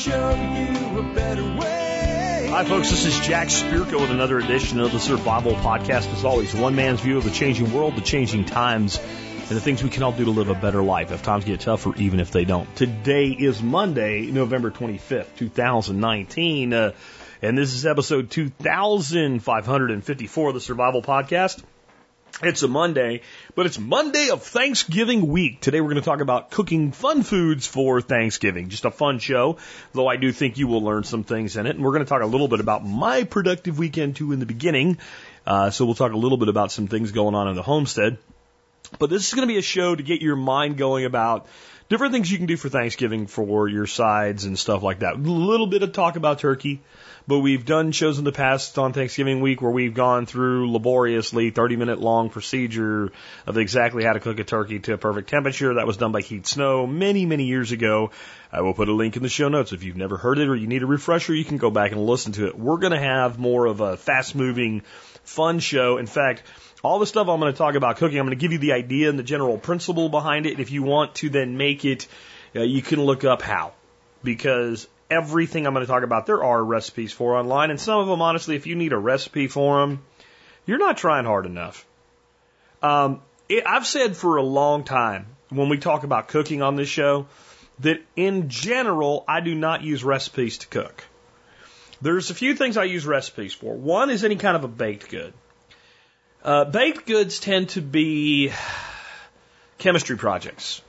show you a better way. Hi, folks. This is Jack Spirko with another edition of the Survival Podcast. As always, one man's view of the changing world, the changing times, and the things we can all do to live a better life if times get tougher, even if they don't. Today is Monday, November 25th, 2019, uh, and this is episode 2554 of the Survival Podcast. It's a Monday, but it's Monday of Thanksgiving week. Today we're going to talk about cooking fun foods for Thanksgiving. Just a fun show, though I do think you will learn some things in it. And we're going to talk a little bit about my productive weekend too in the beginning. Uh, so we'll talk a little bit about some things going on in the homestead. But this is going to be a show to get your mind going about different things you can do for Thanksgiving for your sides and stuff like that. A little bit of talk about turkey, but we've done shows in the past on Thanksgiving week where we've gone through laboriously 30 minute long procedure of exactly how to cook a turkey to a perfect temperature. That was done by Keith Snow many, many years ago. I will put a link in the show notes. If you've never heard it or you need a refresher, you can go back and listen to it. We're going to have more of a fast moving, fun show. In fact, all the stuff I'm going to talk about cooking, I'm going to give you the idea and the general principle behind it. If you want to then make it, uh, you can look up how. Because everything I'm going to talk about, there are recipes for online. And some of them, honestly, if you need a recipe for them, you're not trying hard enough. Um, it, I've said for a long time when we talk about cooking on this show that in general, I do not use recipes to cook. There's a few things I use recipes for. One is any kind of a baked good. Uh, baked goods tend to be chemistry projects.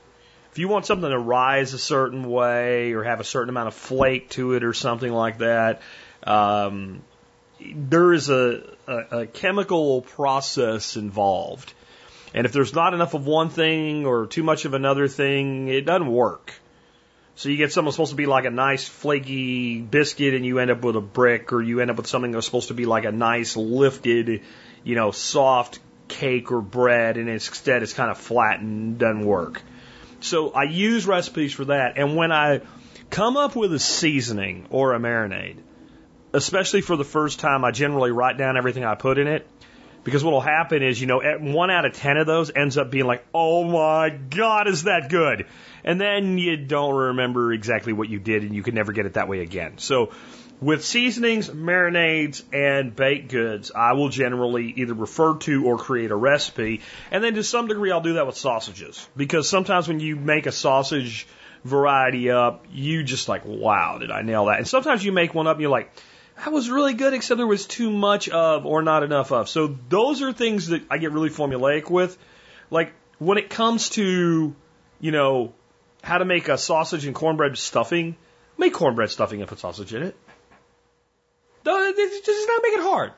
If you want something to rise a certain way or have a certain amount of flake to it or something like that, um, there is a, a, a chemical process involved. And if there's not enough of one thing or too much of another thing, it doesn't work. So you get something supposed to be like a nice flaky biscuit and you end up with a brick or you end up with something that's supposed to be like a nice lifted, you know, soft cake or bread and instead it's kind of flat and doesn't work. So I use recipes for that. And when I come up with a seasoning or a marinade, especially for the first time, I generally write down everything I put in it. Because what will happen is, you know, one out of ten of those ends up being like, oh my God, is that good? And then you don't remember exactly what you did and you can never get it that way again. So with seasonings, marinades, and baked goods, I will generally either refer to or create a recipe. And then to some degree, I'll do that with sausages. Because sometimes when you make a sausage variety up, you just like, wow, did I nail that? And sometimes you make one up and you're like, that was really good, except there was too much of or not enough of. So those are things that I get really formulaic with. Like when it comes to, you know, how to make a sausage and cornbread stuffing, make cornbread stuffing and put sausage in it. This does not make it hard.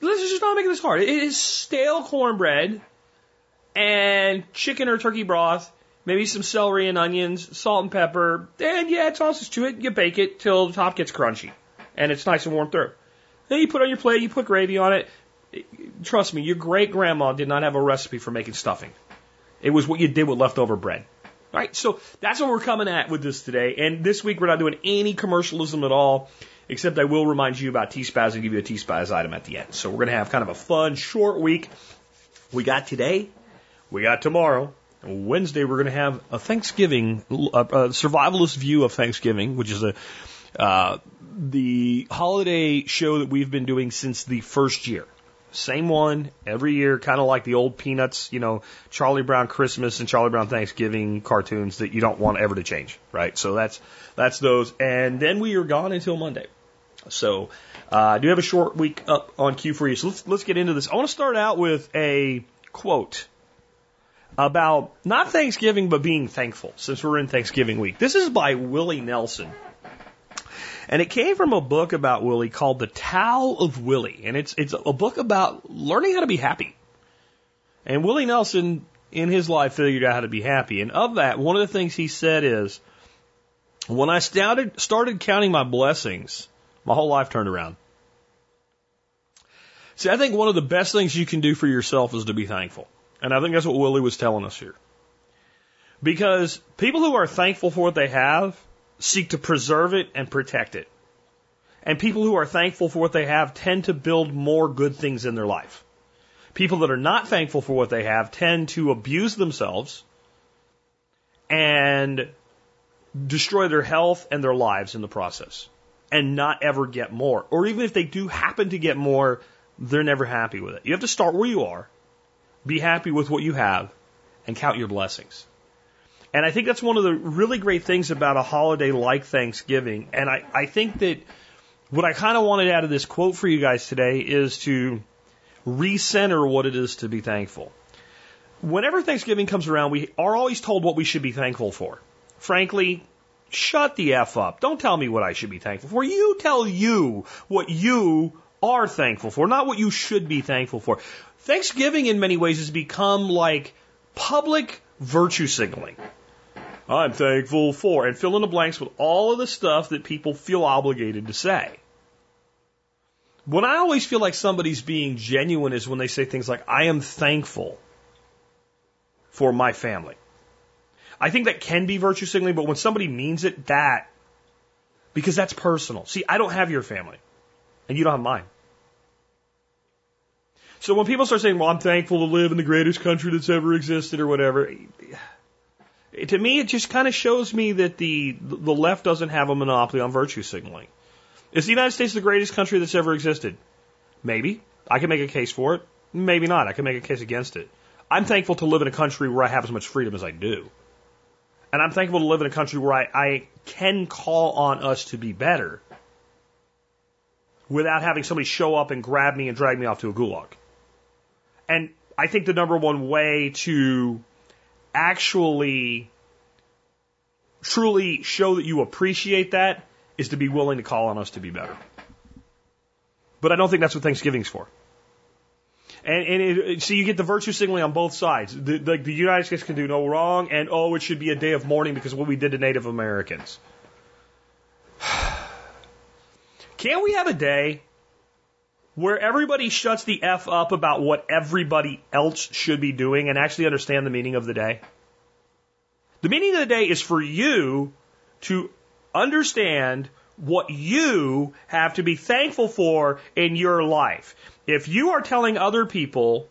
Let's just not make this hard. It is stale cornbread and chicken or turkey broth, maybe some celery and onions, salt and pepper, and yeah, add sausage to it. You bake it till the top gets crunchy and it's nice and warm through. Then you put on your plate, you put gravy on it. Trust me, your great grandma did not have a recipe for making stuffing. It was what you did with leftover bread. All right, so that's what we're coming at with this today. And this week we're not doing any commercialism at all, except I will remind you about T-Spaz and give you a T-Spaz item at the end. So we're going to have kind of a fun, short week. We got today, we got tomorrow. Wednesday we're going to have a Thanksgiving, a, a survivalist view of Thanksgiving, which is a uh, the holiday show that we've been doing since the first year. Same one every year, kind of like the old Peanuts, you know, Charlie Brown Christmas and Charlie Brown Thanksgiving cartoons that you don't want ever to change, right? So that's that's those, and then we are gone until Monday. So uh, I do have a short week up on Q for you. So let's let's get into this. I want to start out with a quote about not Thanksgiving but being thankful, since we're in Thanksgiving week. This is by Willie Nelson. And it came from a book about Willie called The Tao of Willie. And it's, it's a book about learning how to be happy. And Willie Nelson, in his life, figured out how to be happy. And of that, one of the things he said is, when I started, started counting my blessings, my whole life turned around. See, I think one of the best things you can do for yourself is to be thankful. And I think that's what Willie was telling us here. Because people who are thankful for what they have seek to preserve it and protect it. And people who are thankful for what they have tend to build more good things in their life. People that are not thankful for what they have tend to abuse themselves and destroy their health and their lives in the process and not ever get more. Or even if they do happen to get more, they're never happy with it. You have to start where you are, be happy with what you have, and count your blessings. And I think that's one of the really great things about a holiday like Thanksgiving. And I, I think that what I kind of wanted out of this quote for you guys today is to recenter what it is to be thankful. Whenever Thanksgiving comes around, we are always told what we should be thankful for. Frankly, shut the F up. Don't tell me what I should be thankful for. You tell you what you are thankful for, not what you should be thankful for. Thanksgiving, in many ways, has become like public virtue signaling. I'm thankful for, and fill in the blanks with all of the stuff that people feel obligated to say. When I always feel like somebody's being genuine is when they say things like, I am thankful for my family. I think that can be virtue signaling, but when somebody means it, that, because that's personal. See, I don't have your family, and you don't have mine. So when people start saying, well, I'm thankful to live in the greatest country that's ever existed or whatever, to me, it just kind of shows me that the the left doesn't have a monopoly on virtue signaling. Is the United States the greatest country that's ever existed? Maybe. I can make a case for it. Maybe not. I can make a case against it. I'm thankful to live in a country where I have as much freedom as I do. And I'm thankful to live in a country where I, I can call on us to be better without having somebody show up and grab me and drag me off to a gulag. And I think the number one way to actually truly show that you appreciate that is to be willing to call on us to be better. But I don't think that's what Thanksgiving's for. And, and it, so you get the virtue signaling on both sides. The, the, the United States can do no wrong, and oh, it should be a day of mourning because of what we did to Native Americans. Can't we have a day where everybody shuts the F up about what everybody else should be doing and actually understand the meaning of the day? The meaning of the day is for you to understand what you have to be thankful for in your life. If you are telling other people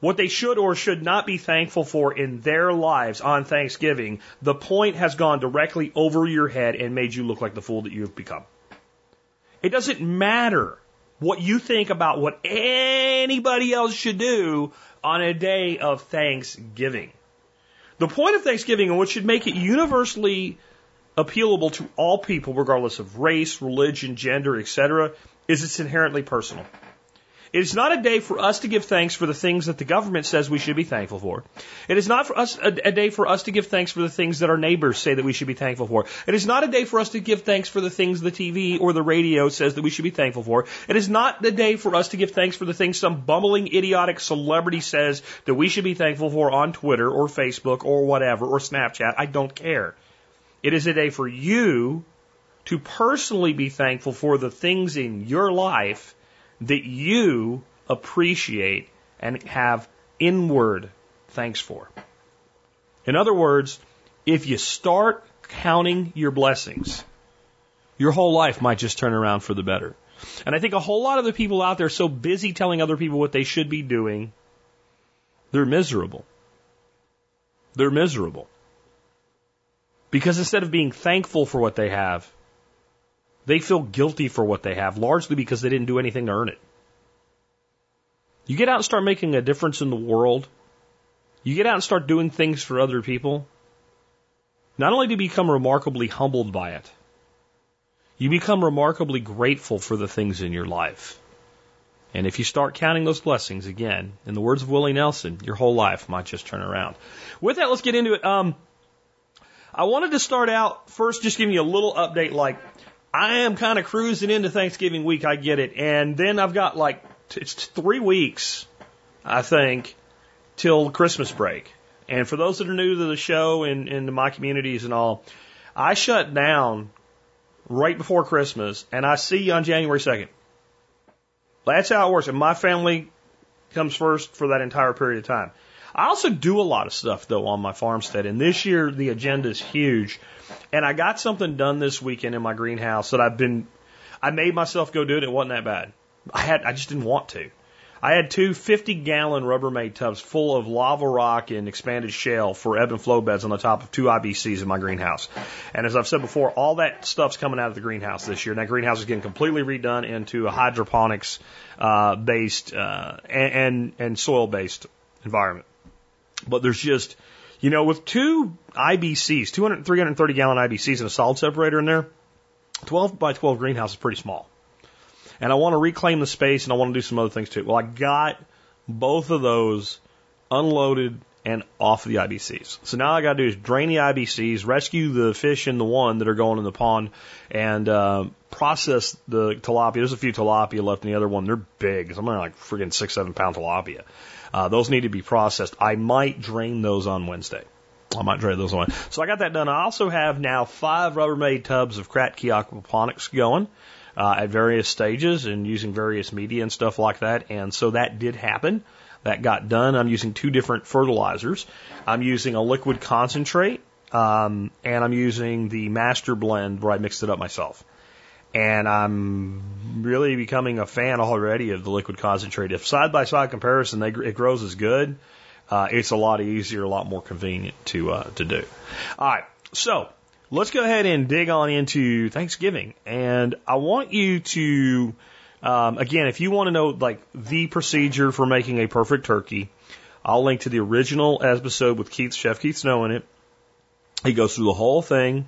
what they should or should not be thankful for in their lives on Thanksgiving, the point has gone directly over your head and made you look like the fool that you've become. It doesn't matter what you think about what anybody else should do on a day of Thanksgiving. The point of Thanksgiving, and what should make it universally appealable to all people, regardless of race, religion, gender, etc., is it's inherently personal. It is not a day for us to give thanks for the things that the government says we should be thankful for. It is not for us a, a, day for us to give thanks for the things that our neighbors say that we should be thankful for. It is not a day for us to give thanks for the things the TV or the radio says that we should be thankful for. It is not the day for us to give thanks for the things some bumbling idiotic celebrity says that we should be thankful for on Twitter or Facebook or whatever or Snapchat. I don't care. It is a day for you to personally be thankful for the things in your life that you appreciate and have inward thanks for. In other words, if you start counting your blessings, your whole life might just turn around for the better. And I think a whole lot of the people out there are so busy telling other people what they should be doing, they're miserable. They're miserable. Because instead of being thankful for what they have, they feel guilty for what they have, largely because they didn't do anything to earn it. You get out and start making a difference in the world. You get out and start doing things for other people. Not only do you become remarkably humbled by it, you become remarkably grateful for the things in your life. And if you start counting those blessings again, in the words of Willie Nelson, your whole life might just turn around. With that, let's get into it. Um, I wanted to start out first just giving you a little update like I am kind of cruising into Thanksgiving week. I get it. And then I've got like, it's three weeks, I think, till Christmas break. And for those that are new to the show and, and to my communities and all, I shut down right before Christmas and I see you on January 2nd. That's how it works. And my family comes first for that entire period of time. I also do a lot of stuff though on my farmstead. And this year the agenda is huge. And I got something done this weekend in my greenhouse that I've been, I made myself go do it. It wasn't that bad. I had, I just didn't want to. I had two 50 gallon Rubbermaid tubs full of lava rock and expanded shale for ebb and flow beds on the top of two IBCs in my greenhouse. And as I've said before, all that stuff's coming out of the greenhouse this year. And that greenhouse is getting completely redone into a hydroponics uh, based uh, and, and, and soil based environment. But there's just, you know, with two IBCs, 200, 330 gallon IBCs and a solid separator in there, 12 by 12 greenhouse is pretty small. And I want to reclaim the space and I want to do some other things too. Well, I got both of those unloaded and off the IBCs. So now all I got to do is drain the IBCs, rescue the fish in the one that are going in the pond, and uh, process the tilapia. There's a few tilapia left in the other one. They're big. Something like friggin' six, seven pound tilapia. Uh, those need to be processed. I might drain those on Wednesday. I might drain those on. So I got that done. I also have now five Rubbermaid tubs of Kratky aquaponics going uh, at various stages and using various media and stuff like that. And so that did happen. That got done. I'm using two different fertilizers. I'm using a liquid concentrate, um, and I'm using the master blend where I mixed it up myself. And I'm really becoming a fan already of the liquid concentrate. If side by side comparison, they, it grows as good, uh, it's a lot easier, a lot more convenient to uh, to do. All right, so let's go ahead and dig on into Thanksgiving, and I want you to um, again, if you want to know like the procedure for making a perfect turkey, I'll link to the original episode with Keith Chef Keith Snow in it. He goes through the whole thing,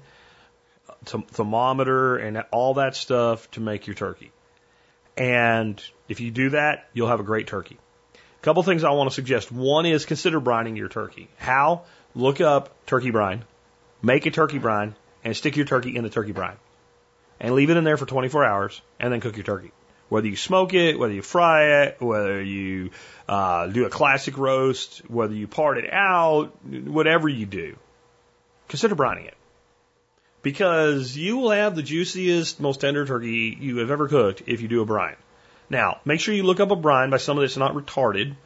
thermometer and all that stuff to make your turkey. And if you do that, you'll have a great turkey. A couple things I want to suggest. One is consider brining your turkey. How? Look up turkey brine, make a turkey brine, and stick your turkey in the turkey brine. And leave it in there for 24 hours, and then cook your turkey. Whether you smoke it, whether you fry it, whether you uh, do a classic roast, whether you part it out, whatever you do, consider brining it. Because you will have the juiciest, most tender turkey you have ever cooked if you do a brine. Now, make sure you look up a brine by somebody that's not retarded,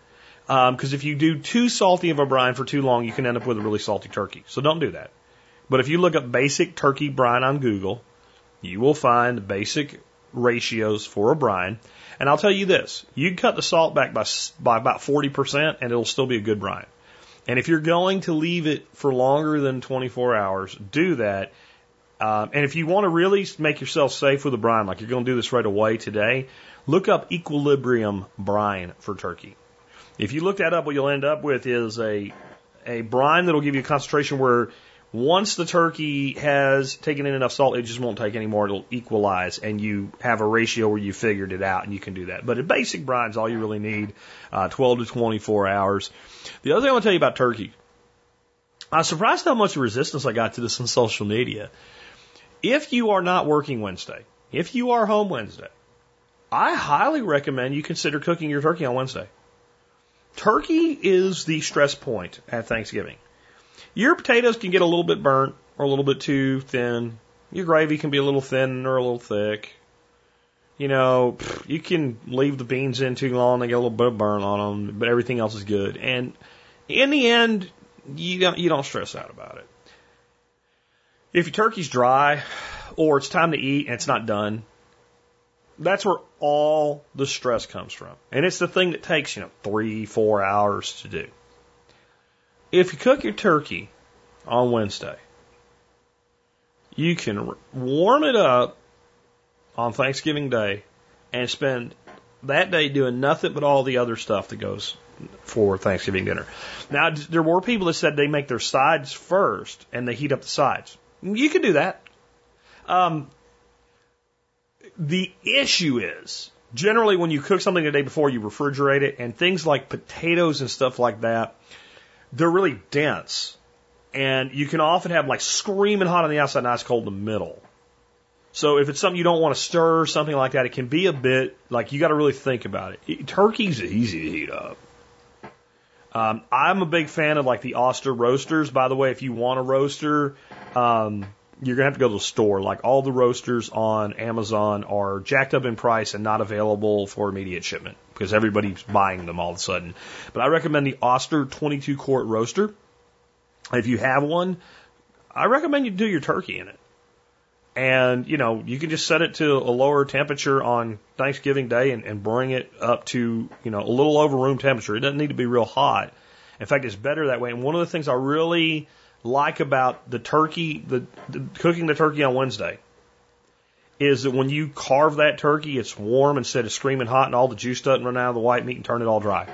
because um, if you do too salty of a brine for too long, you can end up with a really salty turkey. So don't do that. But if you look up basic turkey brine on Google, you will find basic ratios for a brine. And I'll tell you this, you can cut the salt back by, by about 40% and it'll still be a good brine. And if you're going to leave it for longer than 24 hours, do that. Um, and if you want to really make yourself safe with a brine, like you're going to do this right away today, look up equilibrium brine for turkey. If you look that up, what you'll end up with is a, a brine that'll give you a concentration where once the turkey has taken in enough salt, it just won't take any more. It'll equalize, and you have a ratio where you figured it out, and you can do that. But a basic brine is all you really need, uh, 12 to 24 hours. The other thing I want to tell you about turkey, I was surprised how much resistance I got to this on social media. If you are not working Wednesday, if you are home Wednesday, I highly recommend you consider cooking your turkey on Wednesday. Turkey is the stress point at Thanksgiving. Your potatoes can get a little bit burnt or a little bit too thin. Your gravy can be a little thin or a little thick. You know, you can leave the beans in too long; they get a little bit of burn on them, but everything else is good. And in the end, you don't you don't stress out about it. If your turkey's dry, or it's time to eat and it's not done, that's where all the stress comes from. And it's the thing that takes, you know, three, four hours to do. If you cook your turkey on Wednesday, you can warm it up on Thanksgiving Day and spend that day doing nothing but all the other stuff that goes for Thanksgiving dinner. Now, there were people that said they make their sides first and they heat up the sides. You can do that. Um, the issue is generally when you cook something the day before, you refrigerate it, and things like potatoes and stuff like that they're really dense. And you can often have like screaming hot on the outside and ice cold in the middle. So if it's something you don't want to stir something like that, it can be a bit like you got to really think about it. Turkey's easy to heat up. Um, I'm a big fan of like the Oster roasters. By the way, if you want a roaster, um, you're gonna have to go to the store. Like all the roasters on Amazon are jacked up in price and not available for immediate shipment because everybody's buying them all of a sudden. But I recommend the Oster 22 quart roaster. If you have one, I recommend you do your turkey in it. And, you know, you can just set it to a lower temperature on Thanksgiving Day and, and bring it up to, you know, a little over room temperature. It doesn't need to be real hot. In fact, it's better that way. And one of the things I really like about the turkey, the, the cooking the turkey on Wednesday, is that when you carve that turkey, it's warm instead of screaming hot, and all the juice doesn't run out of the white meat and turn it all dry.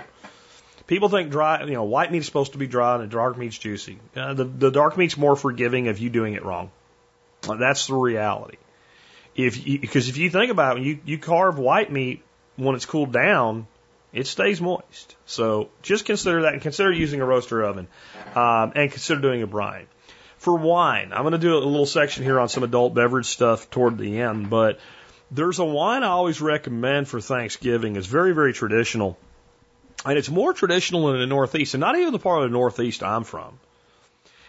People think dry, you know, white meat is supposed to be dry and the dark meat's juicy. Uh, the, the dark meat's more forgiving of you doing it wrong. That's the reality. If because if you think about it, you you carve white meat when it's cooled down, it stays moist. So just consider that and consider using a roaster oven, um, and consider doing a brine. For wine, I'm going to do a little section here on some adult beverage stuff toward the end, but there's a wine I always recommend for Thanksgiving. It's very very traditional, and it's more traditional in the Northeast, and not even the part of the Northeast I'm from.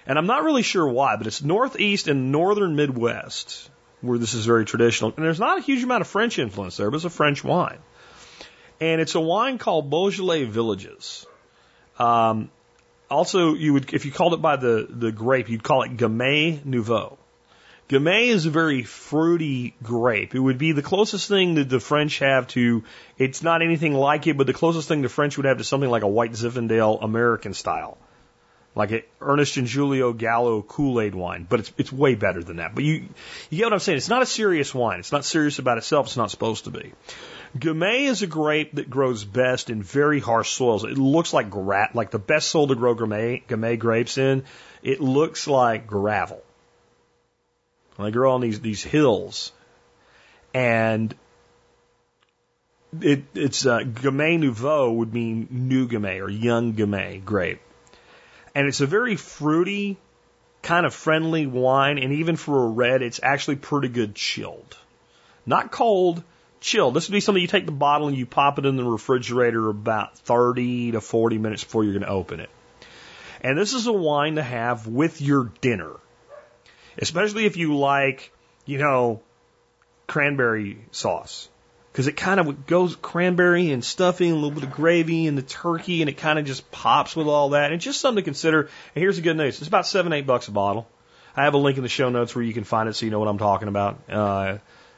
And I'm not really sure why, but it's Northeast and Northern Midwest where this is very traditional. And there's not a huge amount of French influence there, but it's a French wine. And it's a wine called Beaujolais Villages. Um, also, you would, if you called it by the, the grape, you'd call it Gamay Nouveau. Gamay is a very fruity grape. It would be the closest thing that the French have to, it's not anything like it, but the closest thing the French would have to something like a white Zinfandel American style like a Ernest and Julio Gallo Kool-Aid wine, but it's it's way better than that. But you you get what I'm saying? It's not a serious wine. It's not serious about itself. It's not supposed to be. Gamay is a grape that grows best in very harsh soils. It looks like gra- like the best soil to grow Gamay, Gamay grapes in. It looks like gravel. And they grow on these these hills, and it, it's uh, Gamay Nouveau would mean new Gamay or young Gamay grape. And it's a very fruity, kind of friendly wine. And even for a red, it's actually pretty good chilled. Not cold, chilled. This would be something you take the bottle and you pop it in the refrigerator about 30 to 40 minutes before you're going to open it. And this is a wine to have with your dinner. Especially if you like, you know, cranberry sauce because it kind of goes cranberry and stuffing, and a little bit of gravy and the turkey, and it kind of just pops with all that. And just something to consider. And here's the good news: it's about seven, eight bucks a bottle. I have a link in the show notes where you can find it, so you know what I'm talking about. Uh,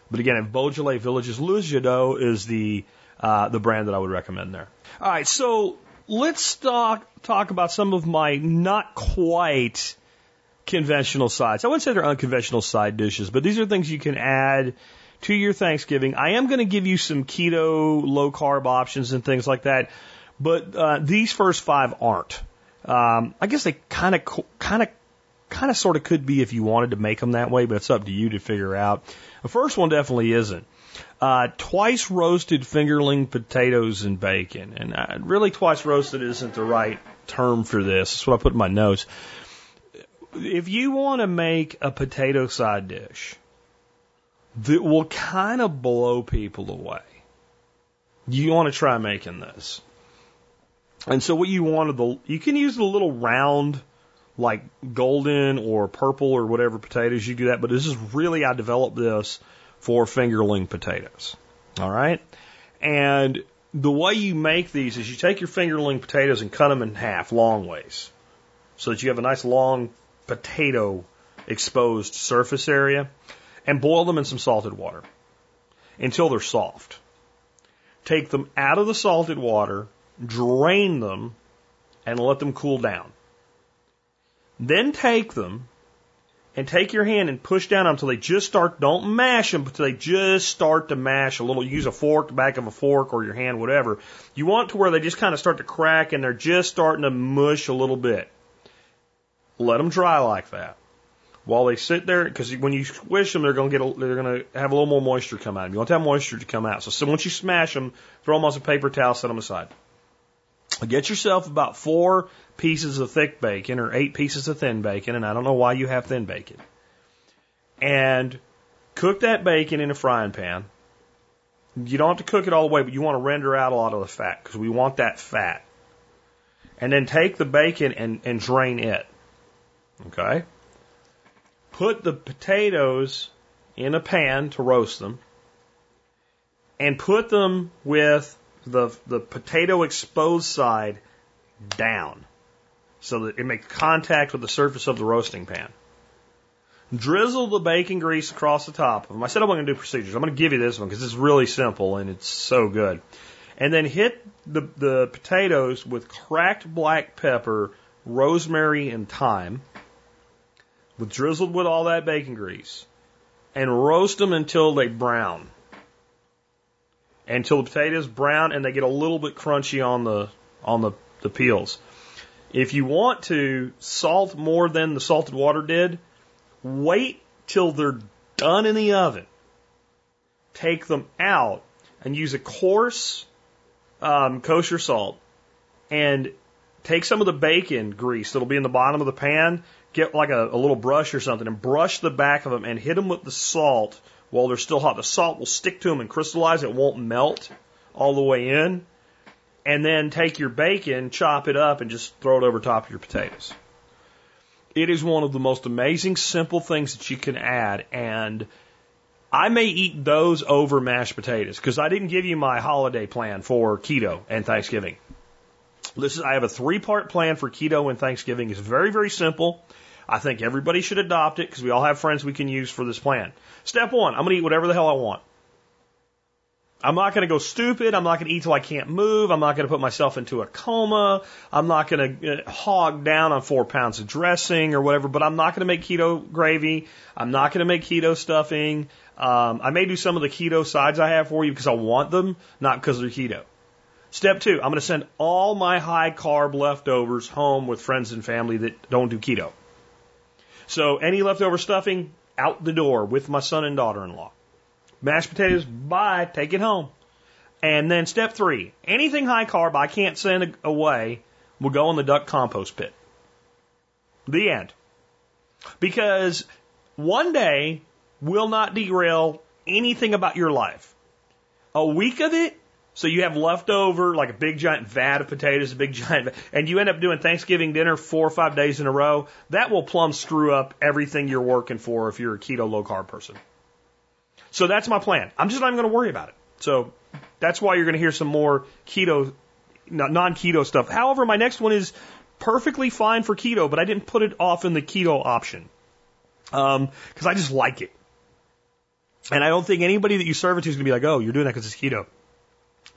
but again, at Beaujolais Villages, Louis Jadot is the uh, the brand that I would recommend there. All right, so let's talk talk about some of my not quite conventional sides. I wouldn't say they're unconventional side dishes, but these are things you can add to your Thanksgiving. I am going to give you some keto, low carb options and things like that, but uh, these first five aren't. Um, I guess they kind of, kind of, kind of, sort of could be if you wanted to make them that way, but it's up to you to figure out. The first one definitely isn't. Uh, twice roasted fingerling potatoes and bacon, and uh, really twice roasted isn't the right term for this. That's what I put in my notes. If you want to make a potato side dish, that will kind of blow people away. You want to try making this. And so what you wanted the you can use the little round like golden or purple or whatever potatoes you do that, but this is really I developed this for fingerling potatoes. All right? And the way you make these is you take your fingerling potatoes and cut them in half long ways so that you have a nice long potato exposed surface area and boil them in some salted water until they're soft. Take them out of the salted water, drain them, and let them cool down. Then take them and take your hand and push down until they just start, don't mash them, but they just start to mash a little. Use a fork, the back of a fork, or your hand, whatever. You want to where they just kind of start to crack and they're just starting to mush a little bit. Let them dry like that while they sit there, because when you squish them, they're going to get, a, they're going to have a little more moisture come out. You want to have moisture to come out. So, so once you smash them, throw them on some paper towel, set them aside. Get yourself about four pieces of thick bacon or eight pieces of thin bacon, and I don't know why you have thin bacon. And cook that bacon in a frying pan. You don't have to cook it all the way, but you want to render out a lot of the fat because we want that fat. And then take the bacon and, and drain it. Okay? Put the potatoes in a pan to roast them, and put them with the, the potato exposed side down so that it makes contact with the surface of the roasting pan. drizzle the bacon grease across the top of them. I said I'm going to do procedures. I'm going to give you this one because it's really simple and it's so good. And then hit the, the potatoes with cracked black pepper, rosemary, and thyme, with drizzled with all that bacon grease, and roast them until they brown. Until the potatoes brown and they get a little bit crunchy on the on the, the peels. If you want to salt more than the salted water did, wait till they're done in the oven. Take them out and use a coarse um, kosher salt and take some of the bacon grease that'll be in the bottom of the pan, get like a, a little brush or something and brush the back of them and hit them with the salt while they're still hot. The salt will stick to them and crystallize. It won't melt all the way in. And then take your bacon, chop it up, and just throw it over top of your potatoes. It is one of the most amazing, simple things that you can add. And I may eat those over mashed potatoes because I didn't give you my holiday plan for keto and Thanksgiving. This is, I have a three part plan for keto and Thanksgiving. It's very, very simple. I think everybody should adopt it because we all have friends we can use for this plan. Step one, I'm going to eat whatever the hell I want. I'm not going to go stupid. I'm not going to eat till I can't move. I'm not going to put myself into a coma. I'm not going to uh, hog down on four pounds of dressing or whatever, but I'm not going to make keto gravy. I'm not going to make keto stuffing. Um, I may do some of the keto sides I have for you because I want them, not because they're keto. Step two, I'm going to send all my high carb leftovers home with friends and family that don't do keto. So any leftover stuffing out the door with my son and daughter in law. Mashed potatoes, bye, take it home. And then step three, anything high carb I can't send away will go in the duck compost pit. The end. Because one day will not derail anything about your life. A week of it, so you have leftover, like a big giant vat of potatoes, a big giant, and you end up doing Thanksgiving dinner four or five days in a row, that will plumb screw up everything you're working for if you're a keto low carb person. So that's my plan. I'm just not even going to worry about it. So that's why you're going to hear some more keto, non keto stuff. However, my next one is perfectly fine for keto, but I didn't put it off in the keto option because um, I just like it. And I don't think anybody that you serve it to is going to be like, oh, you're doing that because it's keto.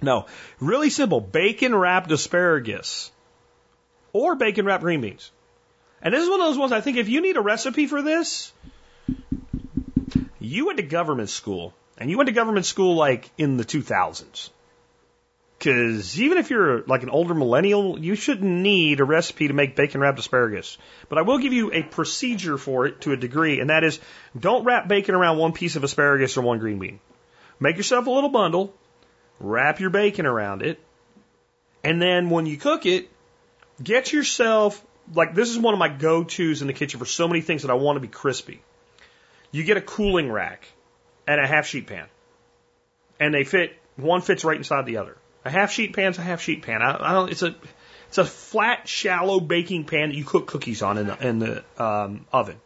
No, really simple bacon wrapped asparagus or bacon wrapped green beans. And this is one of those ones I think if you need a recipe for this, you went to government school, and you went to government school like in the 2000s. Because even if you're like an older millennial, you shouldn't need a recipe to make bacon wrapped asparagus. But I will give you a procedure for it to a degree, and that is don't wrap bacon around one piece of asparagus or one green bean. Make yourself a little bundle, wrap your bacon around it, and then when you cook it, get yourself like this is one of my go tos in the kitchen for so many things that I want to be crispy. You get a cooling rack and a half sheet pan, and they fit. One fits right inside the other. A half sheet pan's a half sheet pan. I, I don't. It's a it's a flat, shallow baking pan that you cook cookies on in the in the um, oven.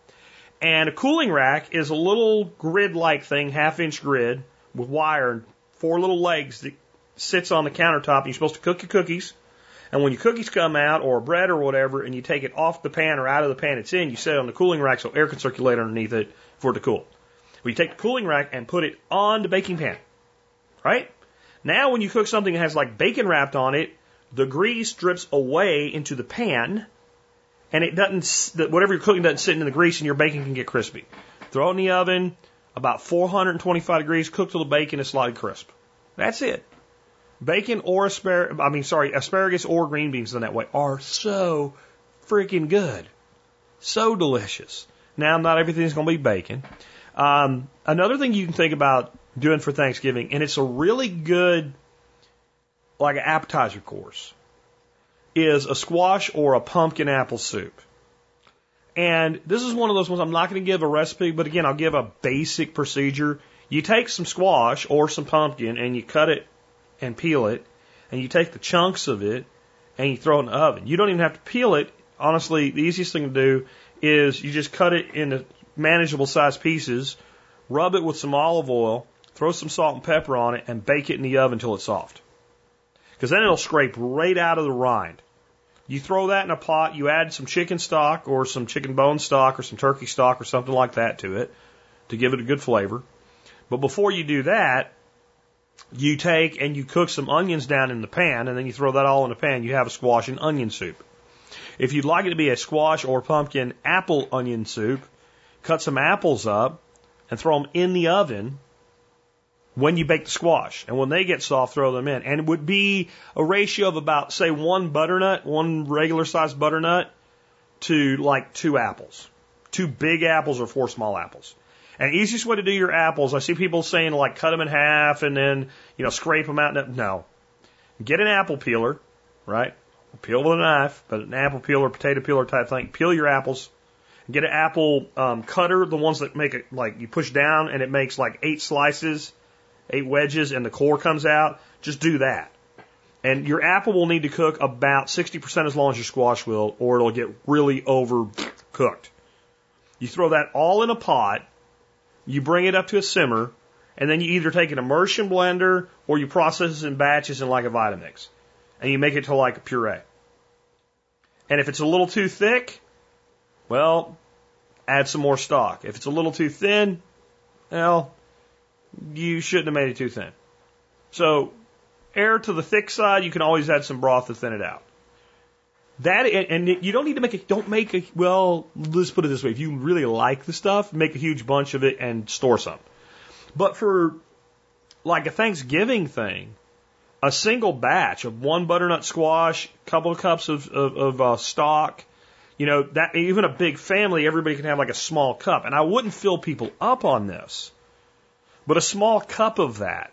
And a cooling rack is a little grid-like thing, half inch grid with wire four little legs that sits on the countertop. And you're supposed to cook your cookies. And when your cookies come out, or bread or whatever, and you take it off the pan or out of the pan it's in, you set it on the cooling rack so air can circulate underneath it for it to cool. Well, you take the cooling rack and put it on the baking pan, right? Now, when you cook something that has like bacon wrapped on it, the grease drips away into the pan, and it doesn't. Whatever you're cooking doesn't sit in the grease, and your bacon can get crispy. Throw it in the oven, about 425 degrees, cook till the bacon is slightly crisp. That's it. Bacon or asparagus, I mean, sorry, asparagus or green beans done that way are so freaking good. So delicious. Now, not everything's going to be bacon. Um, another thing you can think about doing for Thanksgiving, and it's a really good, like an appetizer course, is a squash or a pumpkin apple soup. And this is one of those ones I'm not going to give a recipe, but again, I'll give a basic procedure. You take some squash or some pumpkin and you cut it and peel it, and you take the chunks of it and you throw it in the oven. You don't even have to peel it. Honestly, the easiest thing to do is you just cut it into manageable sized pieces, rub it with some olive oil, throw some salt and pepper on it, and bake it in the oven until it's soft. Because then it'll scrape right out of the rind. You throw that in a pot, you add some chicken stock or some chicken bone stock or some turkey stock or something like that to it to give it a good flavor. But before you do that, you take and you cook some onions down in the pan and then you throw that all in the pan. You have a squash and onion soup. If you'd like it to be a squash or pumpkin apple onion soup, cut some apples up and throw them in the oven when you bake the squash. And when they get soft, throw them in. And it would be a ratio of about, say, one butternut, one regular sized butternut to like two apples. Two big apples or four small apples. And easiest way to do your apples, I see people saying like cut them in half and then, you know, scrape them out. No. Get an apple peeler, right? Peel with a knife, but an apple peeler, potato peeler type thing. Peel your apples. Get an apple um, cutter, the ones that make it like you push down and it makes like eight slices, eight wedges, and the core comes out. Just do that. And your apple will need to cook about 60% as long as your squash will, or it'll get really overcooked. You throw that all in a pot you bring it up to a simmer, and then you either take an immersion blender or you process it in batches in like a Vitamix. And you make it to like a puree. And if it's a little too thick, well, add some more stock. If it's a little too thin, well, you shouldn't have made it too thin. So, err to the thick side, you can always add some broth to thin it out. That and you don't need to make a don't make a well let's put it this way if you really like the stuff make a huge bunch of it and store some. But for like a Thanksgiving thing, a single batch of one butternut squash, couple of cups of of, of uh, stock, you know that even a big family everybody can have like a small cup and I wouldn't fill people up on this, but a small cup of that,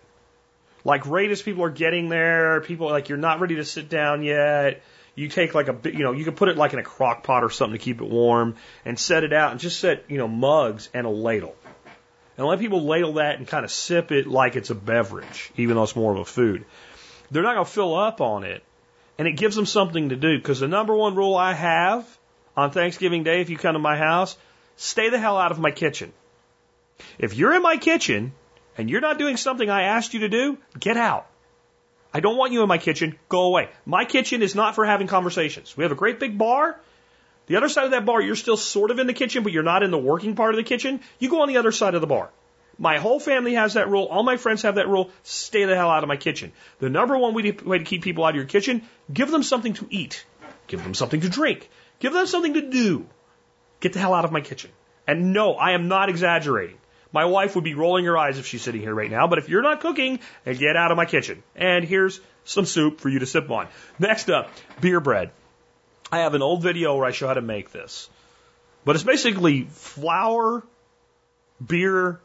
like right as people are getting there, people like you're not ready to sit down yet you take like a bit, you know, you can put it like in a crock pot or something to keep it warm and set it out and just set, you know, mugs and a ladle. And let people ladle that and kind of sip it like it's a beverage, even though it's more of a food. They're not going to fill up on it. And it gives them something to do because the number one rule I have on Thanksgiving Day, if you come to my house, stay the hell out of my kitchen. If you're in my kitchen and you're not doing something I asked you to do, get out. I don't want you in my kitchen. Go away. My kitchen is not for having conversations. We have a great big bar. The other side of that bar, you're still sort of in the kitchen, but you're not in the working part of the kitchen. You go on the other side of the bar. My whole family has that rule. All my friends have that rule. Stay the hell out of my kitchen. The number one way to keep people out of your kitchen, give them something to eat. Give them something to drink. Give them something to do. Get the hell out of my kitchen. And no, I am not exaggerating. My wife would be rolling her eyes if she's sitting here right now, but if you're not cooking, get out of my kitchen. And here's some soup for you to sip on. Next up, beer bread. I have an old video where I show how to make this. But it's basically flour, beer,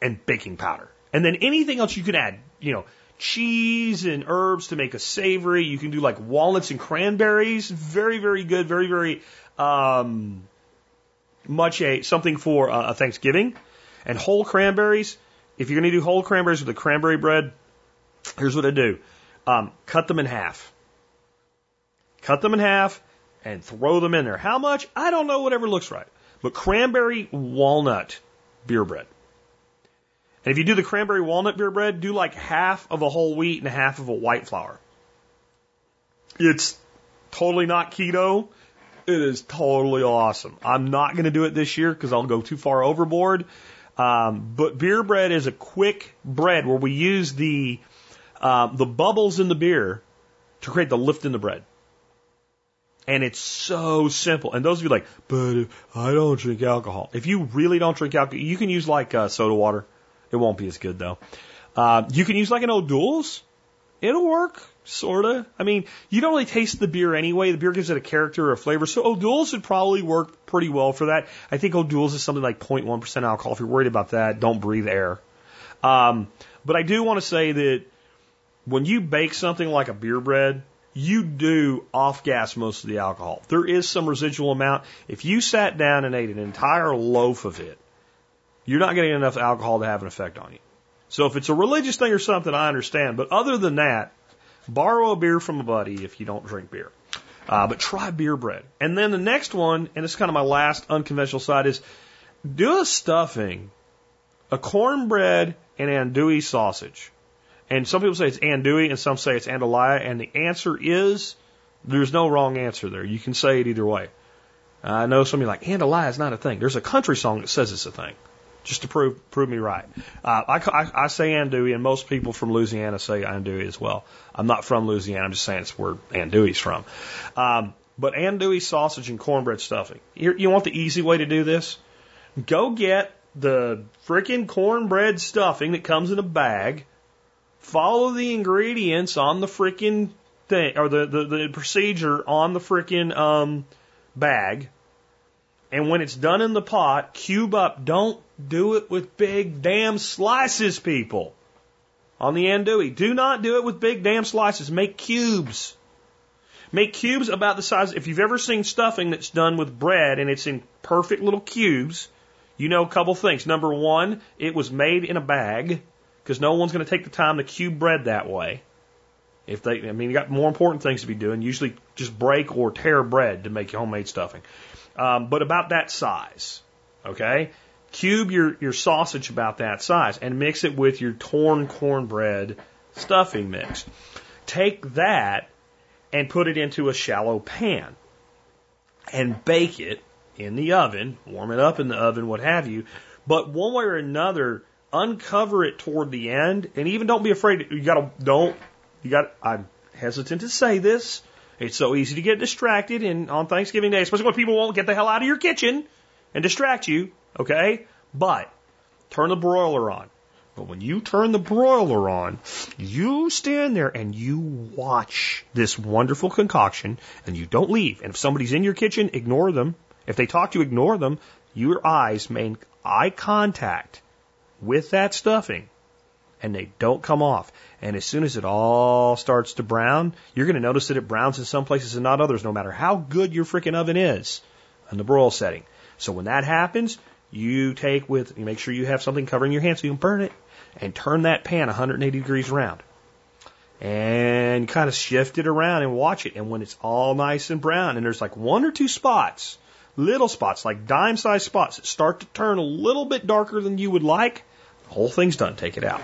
and baking powder. And then anything else you can add, you know, cheese and herbs to make a savory. You can do like walnuts and cranberries. Very, very good. Very, very um, much a something for uh, a Thanksgiving. And whole cranberries, if you're going to do whole cranberries with the cranberry bread, here's what I do um, cut them in half. Cut them in half and throw them in there. How much? I don't know, whatever looks right. But cranberry walnut beer bread. And if you do the cranberry walnut beer bread, do like half of a whole wheat and half of a white flour. It's totally not keto. It is totally awesome. I'm not going to do it this year because I'll go too far overboard. Um, but beer bread is a quick bread where we use the uh, the bubbles in the beer to create the lift in the bread. And it's so simple. And those of you like, but I don't drink alcohol. If you really don't drink alcohol, you can use like uh, soda water. It won't be as good though. Uh, you can use like an O'Doul's. It'll work. Sorta. I mean, you don't really taste the beer anyway. The beer gives it a character or a flavor. So O'Doul's would probably work pretty well for that. I think O'Doul's is something like 0.1% alcohol. If you're worried about that, don't breathe air. Um, but I do want to say that when you bake something like a beer bread, you do off gas most of the alcohol. There is some residual amount. If you sat down and ate an entire loaf of it, you're not getting enough alcohol to have an effect on you. So if it's a religious thing or something, I understand. But other than that, Borrow a beer from a buddy if you don't drink beer. Uh, but try beer bread. And then the next one, and it's kind of my last unconventional side, is do a stuffing, a cornbread and andouille sausage. And some people say it's andouille and some say it's andouille. And the answer is There's no wrong answer there. You can say it either way. I know somebody like andouille is not a thing. There's a country song that says it's a thing, just to prove prove me right. Uh, I, I, I say andouille, and most people from Louisiana say andouille as well. I'm not from Louisiana. I'm just saying it's where andouille's from. Um, but andouille sausage and cornbread stuffing. Here, you want the easy way to do this? Go get the freaking cornbread stuffing that comes in a bag. Follow the ingredients on the freaking thing or the, the, the procedure on the freaking um, bag. And when it's done in the pot, cube up. Don't do it with big damn slices, people. On the andouille, do not do it with big damn slices. Make cubes. Make cubes about the size. If you've ever seen stuffing that's done with bread and it's in perfect little cubes, you know a couple things. Number one, it was made in a bag because no one's going to take the time to cube bread that way. If they, I mean, you got more important things to be doing. Usually, just break or tear bread to make your homemade stuffing. Um, but about that size, okay. Cube your your sausage about that size and mix it with your torn cornbread stuffing mix. Take that and put it into a shallow pan and bake it in the oven, warm it up in the oven, what have you. But one way or another, uncover it toward the end, and even don't be afraid. You gotta don't you got. I'm hesitant to say this. It's so easy to get distracted and on Thanksgiving Day, especially when people won't get the hell out of your kitchen and distract you. Okay, but turn the broiler on. But when you turn the broiler on, you stand there and you watch this wonderful concoction and you don't leave. And if somebody's in your kitchen, ignore them. If they talk to you, ignore them. Your eyes make eye contact with that stuffing and they don't come off. And as soon as it all starts to brown, you're going to notice that it browns in some places and not others, no matter how good your freaking oven is in the broil setting. So when that happens, you take with, you make sure you have something covering your hand so you can burn it, and turn that pan 180 degrees around. And kind of shift it around and watch it. And when it's all nice and brown, and there's like one or two spots, little spots, like dime sized spots that start to turn a little bit darker than you would like, the whole thing's done. Take it out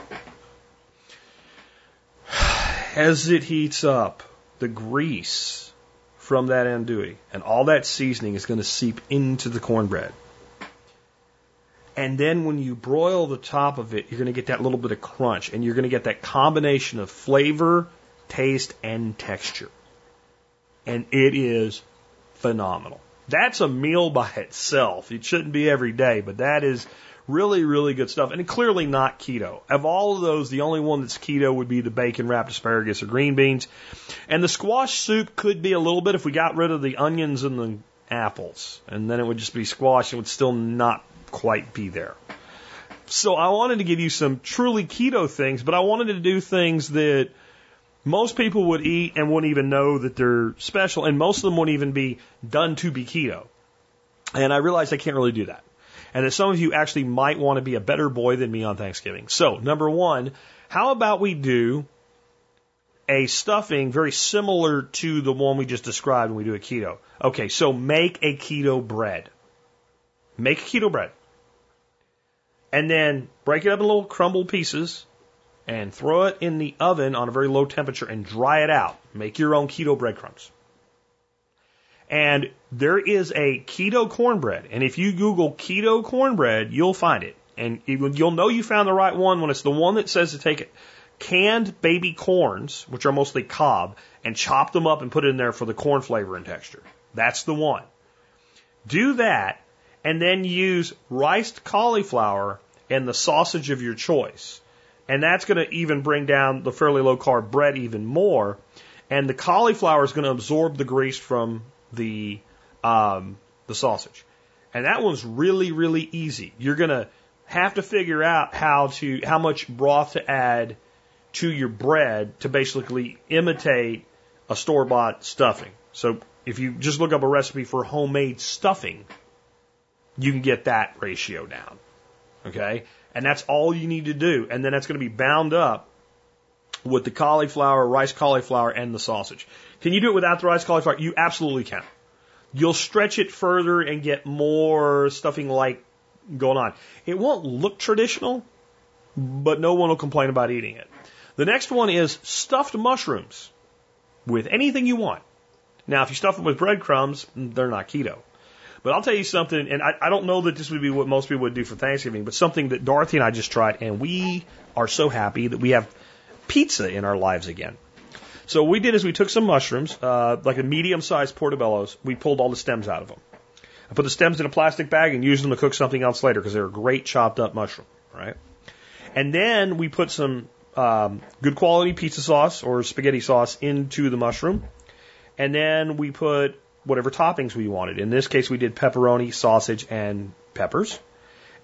as it heats up, the grease from that andouille and all that seasoning is going to seep into the cornbread. And then when you broil the top of it, you're going to get that little bit of crunch and you're going to get that combination of flavor, taste, and texture. And it is phenomenal. That's a meal by itself. It shouldn't be every day, but that is Really, really good stuff. And clearly not keto. Of all of those, the only one that's keto would be the bacon wrapped asparagus or green beans. And the squash soup could be a little bit if we got rid of the onions and the apples. And then it would just be squash and would still not quite be there. So I wanted to give you some truly keto things, but I wanted to do things that most people would eat and wouldn't even know that they're special, and most of them wouldn't even be done to be keto. And I realized I can't really do that and that some of you actually might want to be a better boy than me on Thanksgiving. So, number one, how about we do a stuffing very similar to the one we just described when we do a keto? Okay, so make a keto bread. Make a keto bread. And then break it up in little crumbled pieces and throw it in the oven on a very low temperature and dry it out. Make your own keto breadcrumbs. And there is a keto cornbread. And if you Google keto cornbread, you'll find it. And you'll know you found the right one when it's the one that says to take canned baby corns, which are mostly cob, and chop them up and put it in there for the corn flavor and texture. That's the one. Do that and then use riced cauliflower and the sausage of your choice. And that's going to even bring down the fairly low carb bread even more. And the cauliflower is going to absorb the grease from the um, the sausage, and that one's really really easy. You're gonna have to figure out how to how much broth to add to your bread to basically imitate a store bought stuffing. So if you just look up a recipe for homemade stuffing, you can get that ratio down. Okay? And that's all you need to do. And then that's going to be bound up with the cauliflower, rice cauliflower, and the sausage. Can you do it without the rice cauliflower? You absolutely can. You'll stretch it further and get more stuffing like going on. It won't look traditional, but no one will complain about eating it. The next one is stuffed mushrooms with anything you want. Now, if you stuff them with breadcrumbs, they're not keto. But I'll tell you something, and I, I don't know that this would be what most people would do for Thanksgiving, but something that Dorothy and I just tried, and we are so happy that we have pizza in our lives again. So what we did is we took some mushrooms, uh, like a medium-sized portobellos. We pulled all the stems out of them. I put the stems in a plastic bag and used them to cook something else later because they're a great chopped up mushroom, right? And then we put some um, good quality pizza sauce or spaghetti sauce into the mushroom. And then we put whatever toppings we wanted. In this case, we did pepperoni, sausage, and peppers.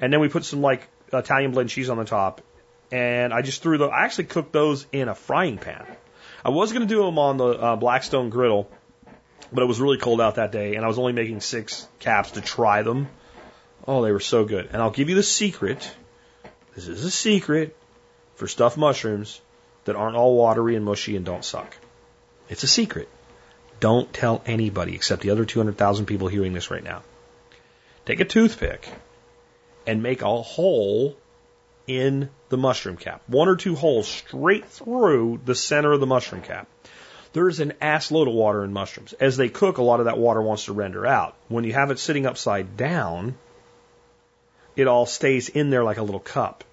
And then we put some like Italian blend cheese on the top. And I just threw the, I actually cooked those in a frying pan. I was going to do them on the uh, Blackstone griddle, but it was really cold out that day, and I was only making six caps to try them. Oh, they were so good. And I'll give you the secret. This is a secret for stuffed mushrooms that aren't all watery and mushy and don't suck. It's a secret. Don't tell anybody except the other 200,000 people hearing this right now. Take a toothpick and make a hole in the mushroom cap. One or two holes straight through the center of the mushroom cap. There's an ass load of water in mushrooms. As they cook, a lot of that water wants to render out. When you have it sitting upside down, it all stays in there like a little cup.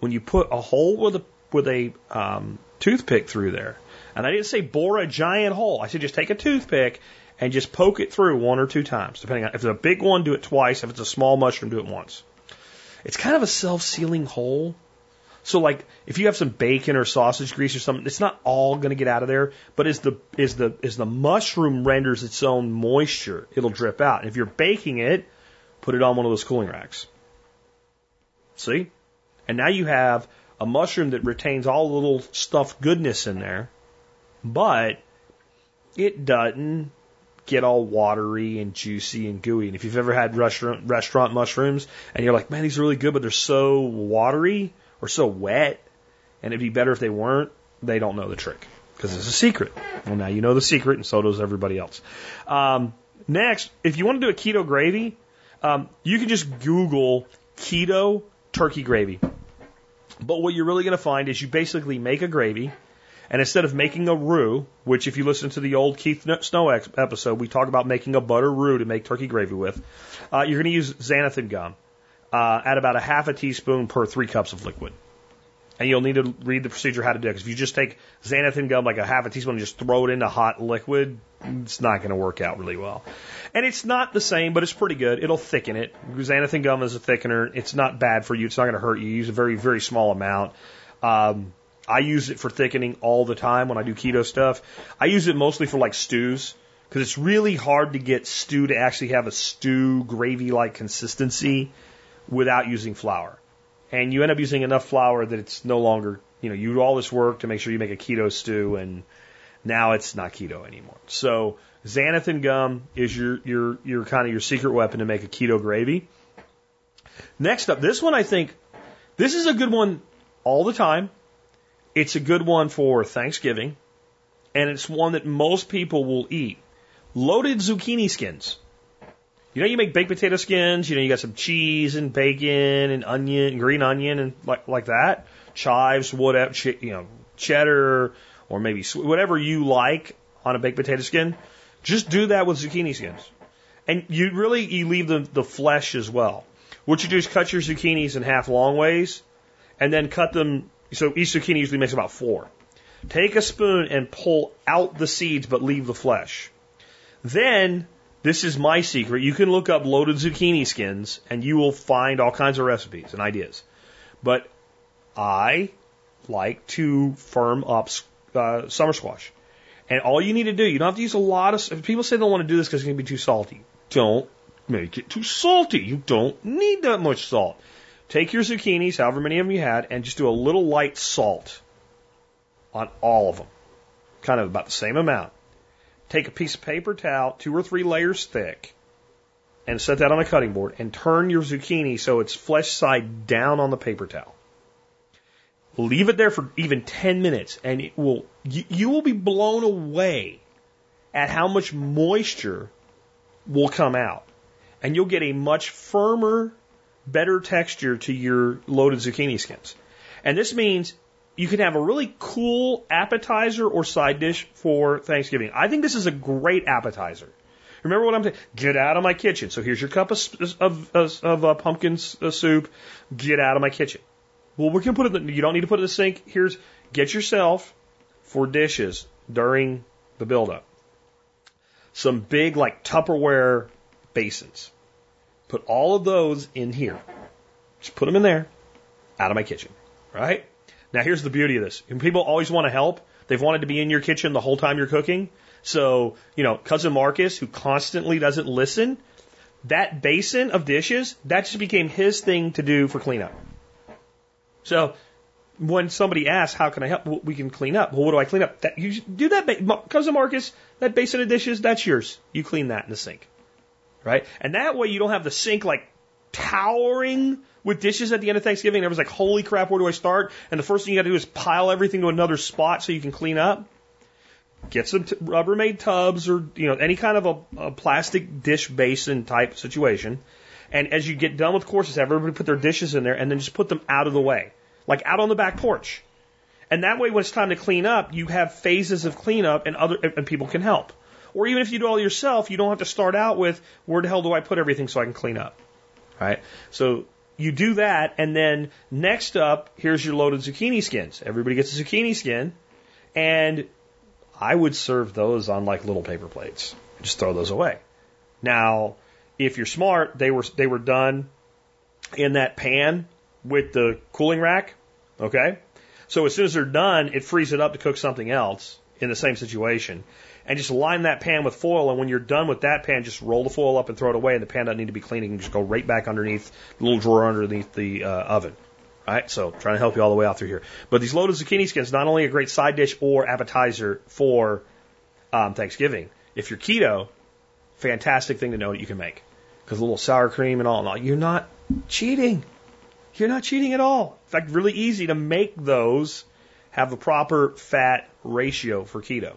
When you put a hole with a with a um, toothpick through there, and I didn't say bore a giant hole. I said just take a toothpick and just poke it through one or two times, depending on if it's a big one, do it twice. If it's a small mushroom, do it once. It's kind of a self-sealing hole. So like if you have some bacon or sausage grease or something, it's not all going to get out of there, but as the as the as the mushroom renders its own moisture, it'll drip out. And if you're baking it, put it on one of those cooling racks. See? And now you have a mushroom that retains all the little stuffed goodness in there, but it doesn't get all watery and juicy and gooey. And if you've ever had restaurant restaurant mushrooms and you're like, man, these are really good, but they're so watery or so wet, and it'd be better if they weren't, they don't know the trick because it's a secret. Well, now you know the secret, and so does everybody else. Um, next, if you want to do a keto gravy, um, you can just Google keto turkey gravy. But what you're really going to find is you basically make a gravy, and instead of making a roux, which if you listen to the old Keith Snow episode, we talk about making a butter roux to make turkey gravy with, uh, you're going to use xanthan gum uh, at about a half a teaspoon per three cups of liquid. And you'll need to read the procedure how to do it. Because if you just take xanthan gum, like a half a teaspoon, and just throw it into hot liquid, it's not going to work out really well. And it's not the same, but it's pretty good. It'll thicken it. Xanthan gum is a thickener. It's not bad for you. It's not going to hurt you. You use a very, very small amount. Um, I use it for thickening all the time when I do keto stuff. I use it mostly for like stews because it's really hard to get stew to actually have a stew gravy like consistency without using flour. And you end up using enough flour that it's no longer, you know, you do all this work to make sure you make a keto stew and now it's not keto anymore. So xanthan gum is your, your, your kind of your secret weapon to make a keto gravy. Next up, this one I think, this is a good one all the time. It's a good one for Thanksgiving, and it's one that most people will eat. Loaded zucchini skins. You know, you make baked potato skins. You know, you got some cheese and bacon and onion, green onion, and like like that. Chives, whatever, ch- you know, cheddar or maybe whatever you like on a baked potato skin. Just do that with zucchini skins, and you really you leave the the flesh as well. What you do is cut your zucchinis in half long ways, and then cut them. So each zucchini usually makes about four. Take a spoon and pull out the seeds, but leave the flesh. Then this is my secret. You can look up loaded zucchini skins and you will find all kinds of recipes and ideas. But I like to firm up uh, summer squash. And all you need to do, you don't have to use a lot of, people say they don't want to do this because it's going to be too salty. Don't make it too salty. You don't need that much salt. Take your zucchinis, however many of them you had, and just do a little light salt on all of them. Kind of about the same amount. Take a piece of paper towel, two or three layers thick, and set that on a cutting board and turn your zucchini so it's flesh side down on the paper towel. Leave it there for even 10 minutes and it will, you, you will be blown away at how much moisture will come out. And you'll get a much firmer, better texture to your loaded zucchini skins. And this means you can have a really cool appetizer or side dish for Thanksgiving. I think this is a great appetizer. Remember what I'm saying? Get out of my kitchen. So here's your cup of of, of, of uh, pumpkin uh, soup. Get out of my kitchen. Well, we can put it. In the, you don't need to put it in the sink. Here's get yourself for dishes during the buildup. Some big like Tupperware basins. Put all of those in here. Just put them in there. Out of my kitchen. Right? Now here's the beauty of this. And people always want to help. They've wanted to be in your kitchen the whole time you're cooking. So, you know, cousin Marcus, who constantly doesn't listen, that basin of dishes, that just became his thing to do for cleanup. So when somebody asks, how can I help? Well, we can clean up. Well, what do I clean up? That, you do that, cousin Marcus, that basin of dishes, that's yours. You clean that in the sink. Right? And that way you don't have the sink like towering with dishes at the end of Thanksgiving. And everyone's like, holy crap, where do I start? And the first thing you got to do is pile everything to another spot so you can clean up. Get some t- Rubbermaid tubs or you know any kind of a, a plastic dish basin type situation. And as you get done with courses, have everybody put their dishes in there and then just put them out of the way, like out on the back porch. And that way, when it's time to clean up, you have phases of cleanup and other and people can help. Or even if you do all yourself, you don't have to start out with where the hell do I put everything so I can clean up. Right? So you do that, and then next up, here's your loaded zucchini skins. Everybody gets a zucchini skin, and I would serve those on like little paper plates. Just throw those away. Now, if you're smart, they were they were done in that pan with the cooling rack. Okay, so as soon as they're done, it frees it up to cook something else in the same situation and just line that pan with foil. And when you're done with that pan, just roll the foil up and throw it away. And the pan doesn't need to be cleaned. You can just go right back underneath the little drawer underneath the uh, oven. All right, so trying to help you all the way out through here. But these loaded zucchini skins not only a great side dish or appetizer for um, Thanksgiving. If you're keto, fantastic thing to know that you can make because a little sour cream and all, and all. You're not cheating. You're not cheating at all. In fact, really easy to make those have the proper fat ratio for keto.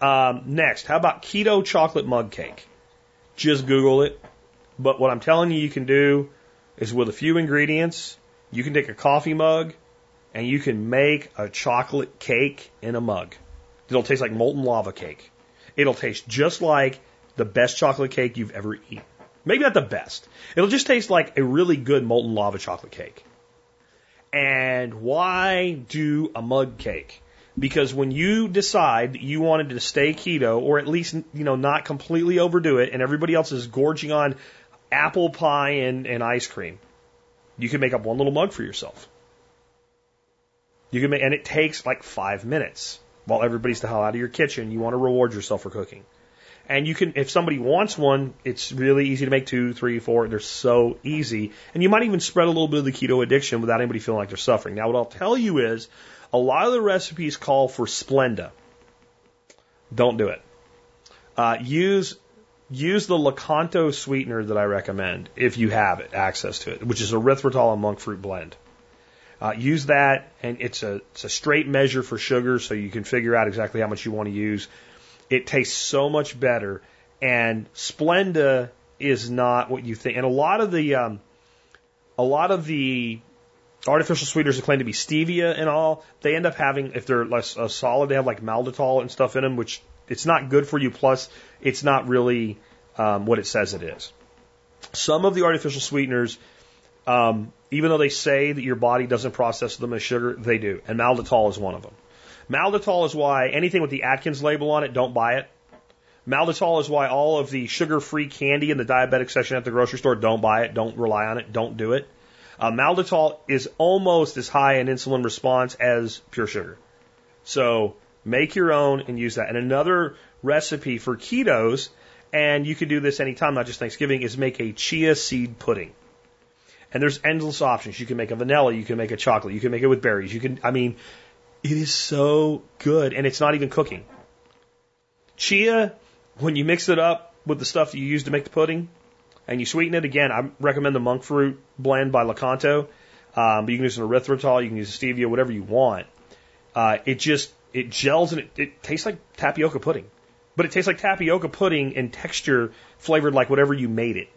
Um, next, how about keto chocolate mug cake? Just Google it. But what I'm telling you, you can do is with a few ingredients, you can take a coffee mug and you can make a chocolate cake in a mug. It'll taste like molten lava cake. It'll taste just like the best chocolate cake you've ever eaten. Maybe not the best. It'll just taste like a really good molten lava chocolate cake. And why do a mug cake? Because when you decide that you wanted to stay keto, or at least you know not completely overdo it, and everybody else is gorging on apple pie and, and ice cream, you can make up one little mug for yourself. You can make, and it takes like five minutes while everybody's the hell out of your kitchen. You want to reward yourself for cooking. And you can, if somebody wants one, it's really easy to make two, three, four. They're so easy. And you might even spread a little bit of the keto addiction without anybody feeling like they're suffering. Now, what I'll tell you is a lot of the recipes call for Splenda. Don't do it. Uh, use use the Lakanto sweetener that I recommend if you have it, access to it, which is erythritol and monk fruit blend. Uh, use that, and it's a it's a straight measure for sugar, so you can figure out exactly how much you want to use. It tastes so much better, and Splenda is not what you think. And a lot of the um, a lot of the artificial sweeteners that claim to be stevia and all, they end up having, if they're less uh, solid, they have like maltitol and stuff in them, which it's not good for you. Plus, it's not really um, what it says it is. Some of the artificial sweeteners, um, even though they say that your body doesn't process them as sugar, they do. And maltitol is one of them. Maltitol is why anything with the Atkins label on it, don't buy it. Maltitol is why all of the sugar free candy in the diabetic section at the grocery store, don't buy it, don't rely on it, don't do it. Uh, maltitol is almost as high in insulin response as pure sugar. So make your own and use that. And another recipe for ketos, and you can do this anytime, not just Thanksgiving, is make a chia seed pudding. And there's endless options. You can make a vanilla, you can make a chocolate, you can make it with berries. You can, I mean, it is so good, and it's not even cooking. Chia, when you mix it up with the stuff that you use to make the pudding, and you sweeten it again, I recommend the monk fruit blend by Lakanto. Um, but you can use an erythritol, you can use stevia, whatever you want. Uh, it just it gels and it, it tastes like tapioca pudding, but it tastes like tapioca pudding in texture, flavored like whatever you made it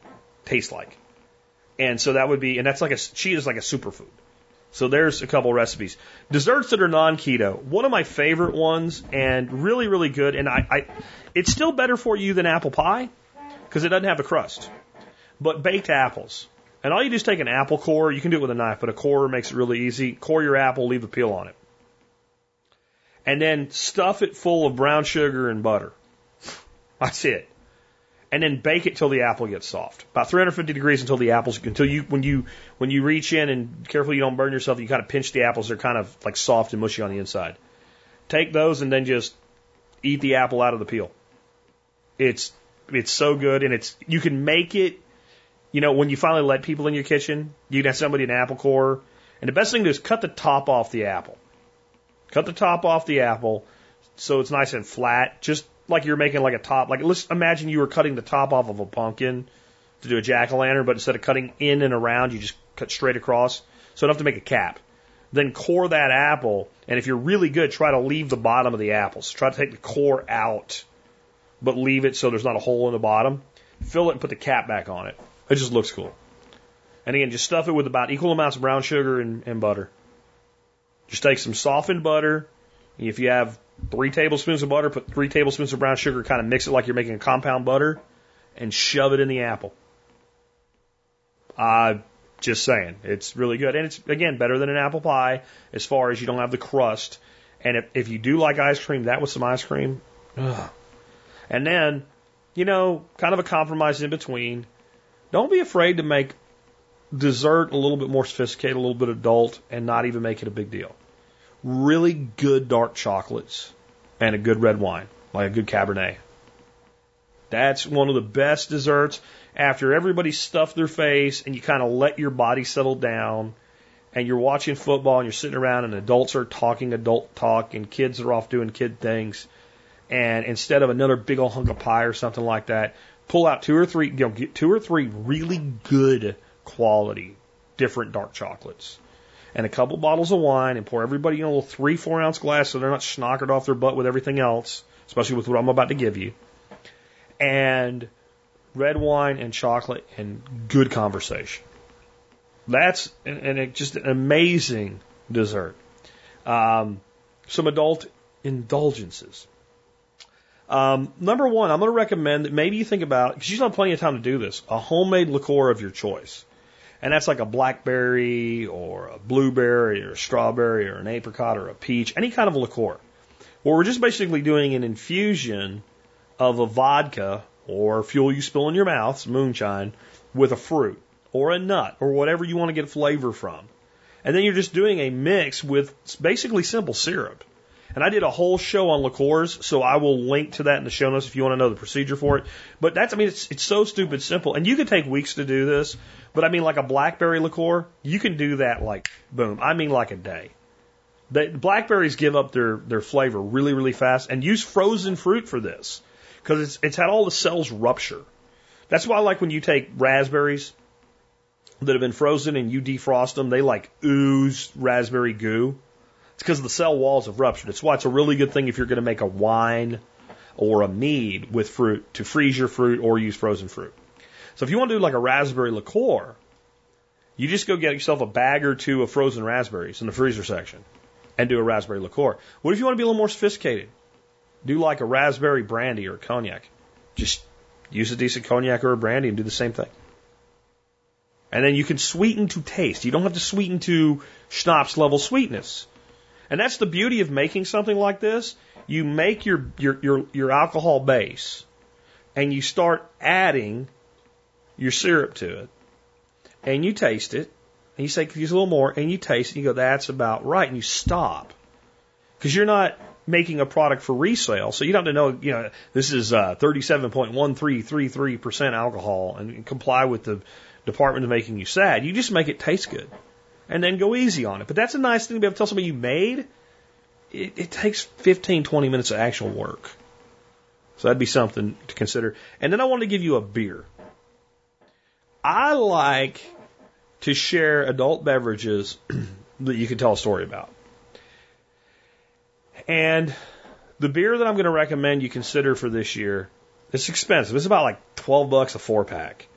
taste like. And so that would be, and that's like a chia is like a superfood. So there's a couple recipes. Desserts that are non-keto. One of my favorite ones and really, really good. And I, I it's still better for you than apple pie because it doesn't have a crust. But baked apples. And all you do is take an apple core. You can do it with a knife, but a core makes it really easy. Core your apple, leave the peel on it. And then stuff it full of brown sugar and butter. That's it and then bake it till the apple gets soft. About 350 degrees until the apples until you when you when you reach in and carefully you don't burn yourself, you kind of pinch the apples. They're kind of like soft and mushy on the inside. Take those and then just eat the apple out of the peel. It's it's so good and it's you can make it. You know, when you finally let people in your kitchen, you can have somebody an apple core, and the best thing to do is cut the top off the apple. Cut the top off the apple so it's nice and flat. Just like you're making like a top, like let's imagine you were cutting the top off of a pumpkin to do a jack o' lantern, but instead of cutting in and around, you just cut straight across. So enough to make a cap. Then core that apple, and if you're really good, try to leave the bottom of the apple. So try to take the core out, but leave it so there's not a hole in the bottom. Fill it and put the cap back on it. It just looks cool. And again, just stuff it with about equal amounts of brown sugar and, and butter. Just take some softened butter. If you have three tablespoons of butter, put three tablespoons of brown sugar, kind of mix it like you're making a compound butter, and shove it in the apple. Uh, just saying, it's really good. And it's, again, better than an apple pie as far as you don't have the crust. And if, if you do like ice cream, that with some ice cream, ugh. And then, you know, kind of a compromise in between. Don't be afraid to make dessert a little bit more sophisticated, a little bit adult, and not even make it a big deal really good dark chocolates and a good red wine, like a good Cabernet. That's one of the best desserts after everybody's stuffed their face and you kind of let your body settle down and you're watching football and you're sitting around and adults are talking adult talk and kids are off doing kid things. And instead of another big old hunk of pie or something like that, pull out two or three, you know, get two or three really good quality different dark chocolates and a couple bottles of wine and pour everybody in a little three, four ounce glass so they're not schnockered off their butt with everything else, especially with what I'm about to give you. And red wine and chocolate and good conversation. That's and, and just an amazing dessert. Um, some adult indulgences. Um, number one, I'm going to recommend that maybe you think about because you still have plenty of time to do this. A homemade liqueur of your choice and that's like a blackberry or a blueberry or a strawberry or an apricot or a peach, any kind of liqueur. Well, we're just basically doing an infusion of a vodka or fuel you spill in your mouth, moonshine, with a fruit or a nut or whatever you want to get flavor from. And then you're just doing a mix with basically simple syrup. And I did a whole show on liqueurs, so I will link to that in the show notes if you want to know the procedure for it. But that's, I mean, it's, it's so stupid simple. And you could take weeks to do this, but I mean, like a blackberry liqueur, you can do that like, boom. I mean, like a day. The blackberries give up their, their flavor really, really fast and use frozen fruit for this because it's, it's had all the cells rupture. That's why, I like, when you take raspberries that have been frozen and you defrost them, they like ooze raspberry goo. It's because the cell walls have ruptured. It's why it's a really good thing if you're going to make a wine or a mead with fruit to freeze your fruit or use frozen fruit. So if you want to do like a raspberry liqueur, you just go get yourself a bag or two of frozen raspberries in the freezer section and do a raspberry liqueur. What if you want to be a little more sophisticated? Do like a raspberry brandy or cognac. Just use a decent cognac or a brandy and do the same thing. And then you can sweeten to taste. You don't have to sweeten to schnapps level sweetness. And that's the beauty of making something like this. You make your, your, your, your alcohol base and you start adding your syrup to it and you taste it and you say, you use a little more and you taste it and you go, that's about right. And you stop because you're not making a product for resale. So you don't have to know, you know, this is uh, 37.1333% alcohol and comply with the Department of Making You Sad. You just make it taste good and then go easy on it. But that's a nice thing to be able to tell somebody you made. It, it takes 15, 20 minutes of actual work. So that'd be something to consider. And then I want to give you a beer. I like to share adult beverages that you can tell a story about. And the beer that I'm going to recommend you consider for this year, it's expensive. It's about like 12 bucks a four pack.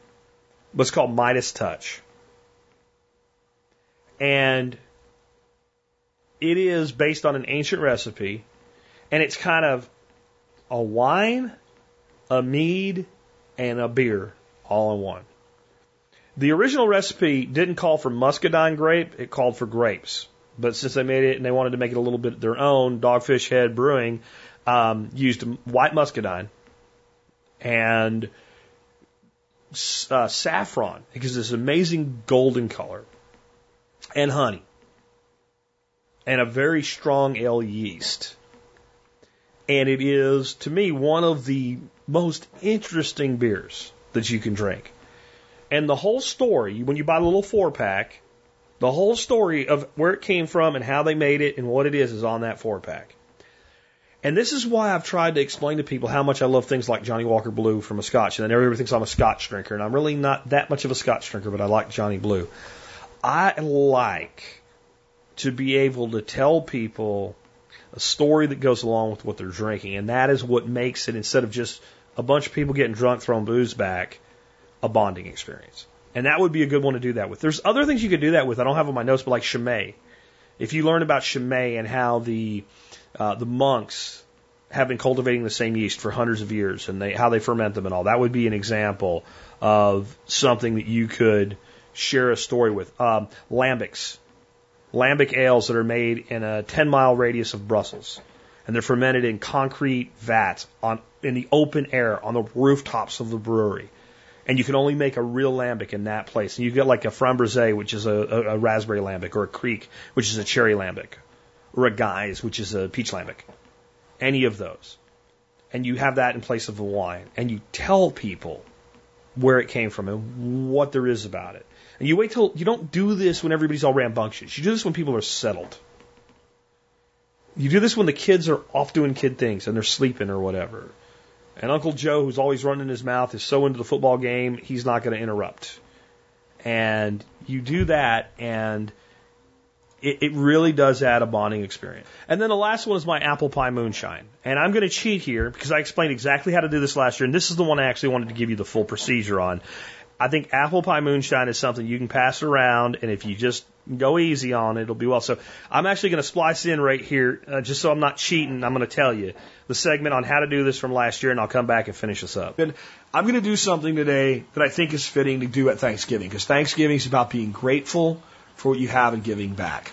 But it's called Midas Touch. And it is based on an ancient recipe, and it's kind of a wine, a mead, and a beer all in one. The original recipe didn't call for muscadine grape, it called for grapes. But since they made it and they wanted to make it a little bit their own, Dogfish Head Brewing um, used white muscadine and uh, saffron because it's amazing golden color and honey and a very strong ale yeast. And it is, to me, one of the most interesting beers that you can drink. And the whole story, when you buy the little four pack, the whole story of where it came from and how they made it and what it is is on that four pack. And this is why I've tried to explain to people how much I love things like Johnnie Walker Blue from a Scotch. And then everybody thinks I'm a Scotch drinker, and I'm really not that much of a Scotch drinker, but I like Johnnie Blue. I like to be able to tell people a story that goes along with what they're drinking. And that is what makes it, instead of just a bunch of people getting drunk throwing booze back, a bonding experience. And that would be a good one to do that with. There's other things you could do that with. I don't have on my notes, but like Chimay. If you learn about Chimay and how the uh, the monks have been cultivating the same yeast for hundreds of years and they how they ferment them and all, that would be an example of something that you could share a story with. Um, lambics lambic ales that are made in a 10 mile radius of Brussels. And they're fermented in concrete vats on, in the open air on the rooftops of the brewery. And you can only make a real lambic in that place. And you get like a framboise, which is a, a, a raspberry lambic, or a kriek, which is a cherry lambic, or a gueuze, which is a peach lambic. Any of those. And you have that in place of the wine. And you tell people where it came from and what there is about it. And you wait till you don't do this when everybody's all rambunctious. You do this when people are settled. You do this when the kids are off doing kid things and they're sleeping or whatever. And Uncle Joe, who's always running his mouth, is so into the football game, he's not going to interrupt. And you do that, and it, it really does add a bonding experience. And then the last one is my apple pie moonshine. And I'm going to cheat here because I explained exactly how to do this last year, and this is the one I actually wanted to give you the full procedure on. I think apple pie moonshine is something you can pass around, and if you just go easy on it, it'll be well. So I'm actually going to splice in right here, uh, just so I'm not cheating. I'm going to tell you the segment on how to do this from last year, and I'll come back and finish this up. And I'm going to do something today that I think is fitting to do at Thanksgiving, because Thanksgiving is about being grateful for what you have and giving back.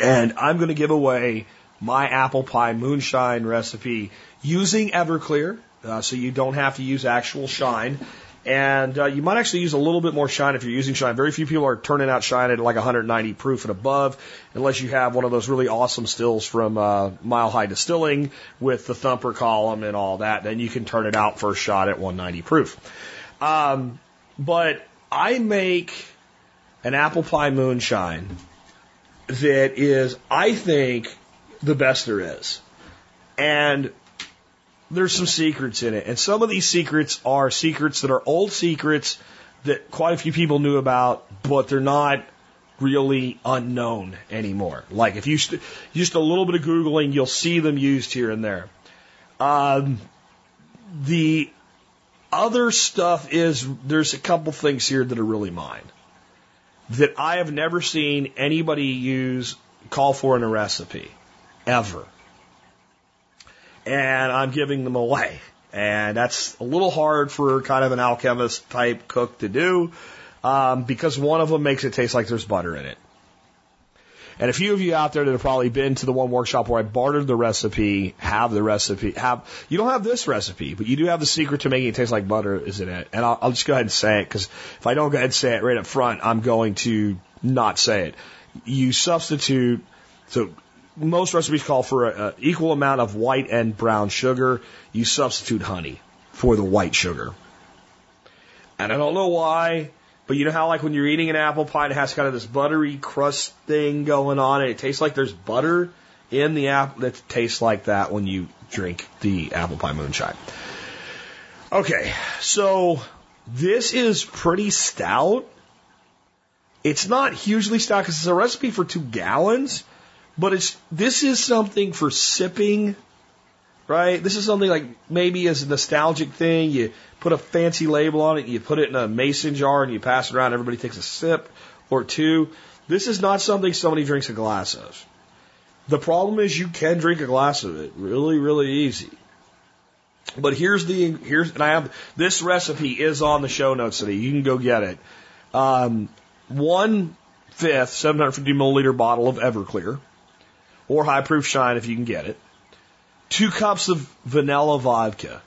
And I'm going to give away my apple pie moonshine recipe using Everclear, uh, so you don't have to use actual shine. And uh, you might actually use a little bit more shine if you're using shine. Very few people are turning out shine at like 190 proof and above, unless you have one of those really awesome stills from uh, Mile High Distilling with the thumper column and all that. Then you can turn it out first shot at 190 proof. Um, but I make an apple pie moonshine that is, I think, the best there is. And there's some secrets in it. And some of these secrets are secrets that are old secrets that quite a few people knew about, but they're not really unknown anymore. Like if you st- just a little bit of Googling, you'll see them used here and there. Um, the other stuff is there's a couple things here that are really mine that I have never seen anybody use call for in a recipe ever and I'm giving them away. And that's a little hard for kind of an alchemist type cook to do um, because one of them makes it taste like there's butter in it. And a few of you out there that have probably been to the one workshop where I bartered the recipe, have the recipe, have, you don't have this recipe, but you do have the secret to making it taste like butter is in it. And I'll, I'll just go ahead and say it because if I don't go ahead and say it right up front, I'm going to not say it. You substitute, so most recipes call for an equal amount of white and brown sugar. You substitute honey for the white sugar. And I don't know why, but you know how like when you're eating an apple pie, it has kind of this buttery crust thing going on, and it tastes like there's butter in the apple. That tastes like that when you drink the apple pie moonshine. Okay, so this is pretty stout. It's not hugely stout because it's a recipe for two gallons. But it's this is something for sipping, right? This is something like maybe as a nostalgic thing. You put a fancy label on it, you put it in a mason jar, and you pass it around. Everybody takes a sip or two. This is not something somebody drinks a glass of. The problem is you can drink a glass of it really, really easy. But here's the here's and I have this recipe is on the show notes today. You can go get it. Um, one fifth, 750 milliliter bottle of Everclear, or high proof shine if you can get it. Two cups of vanilla vodka.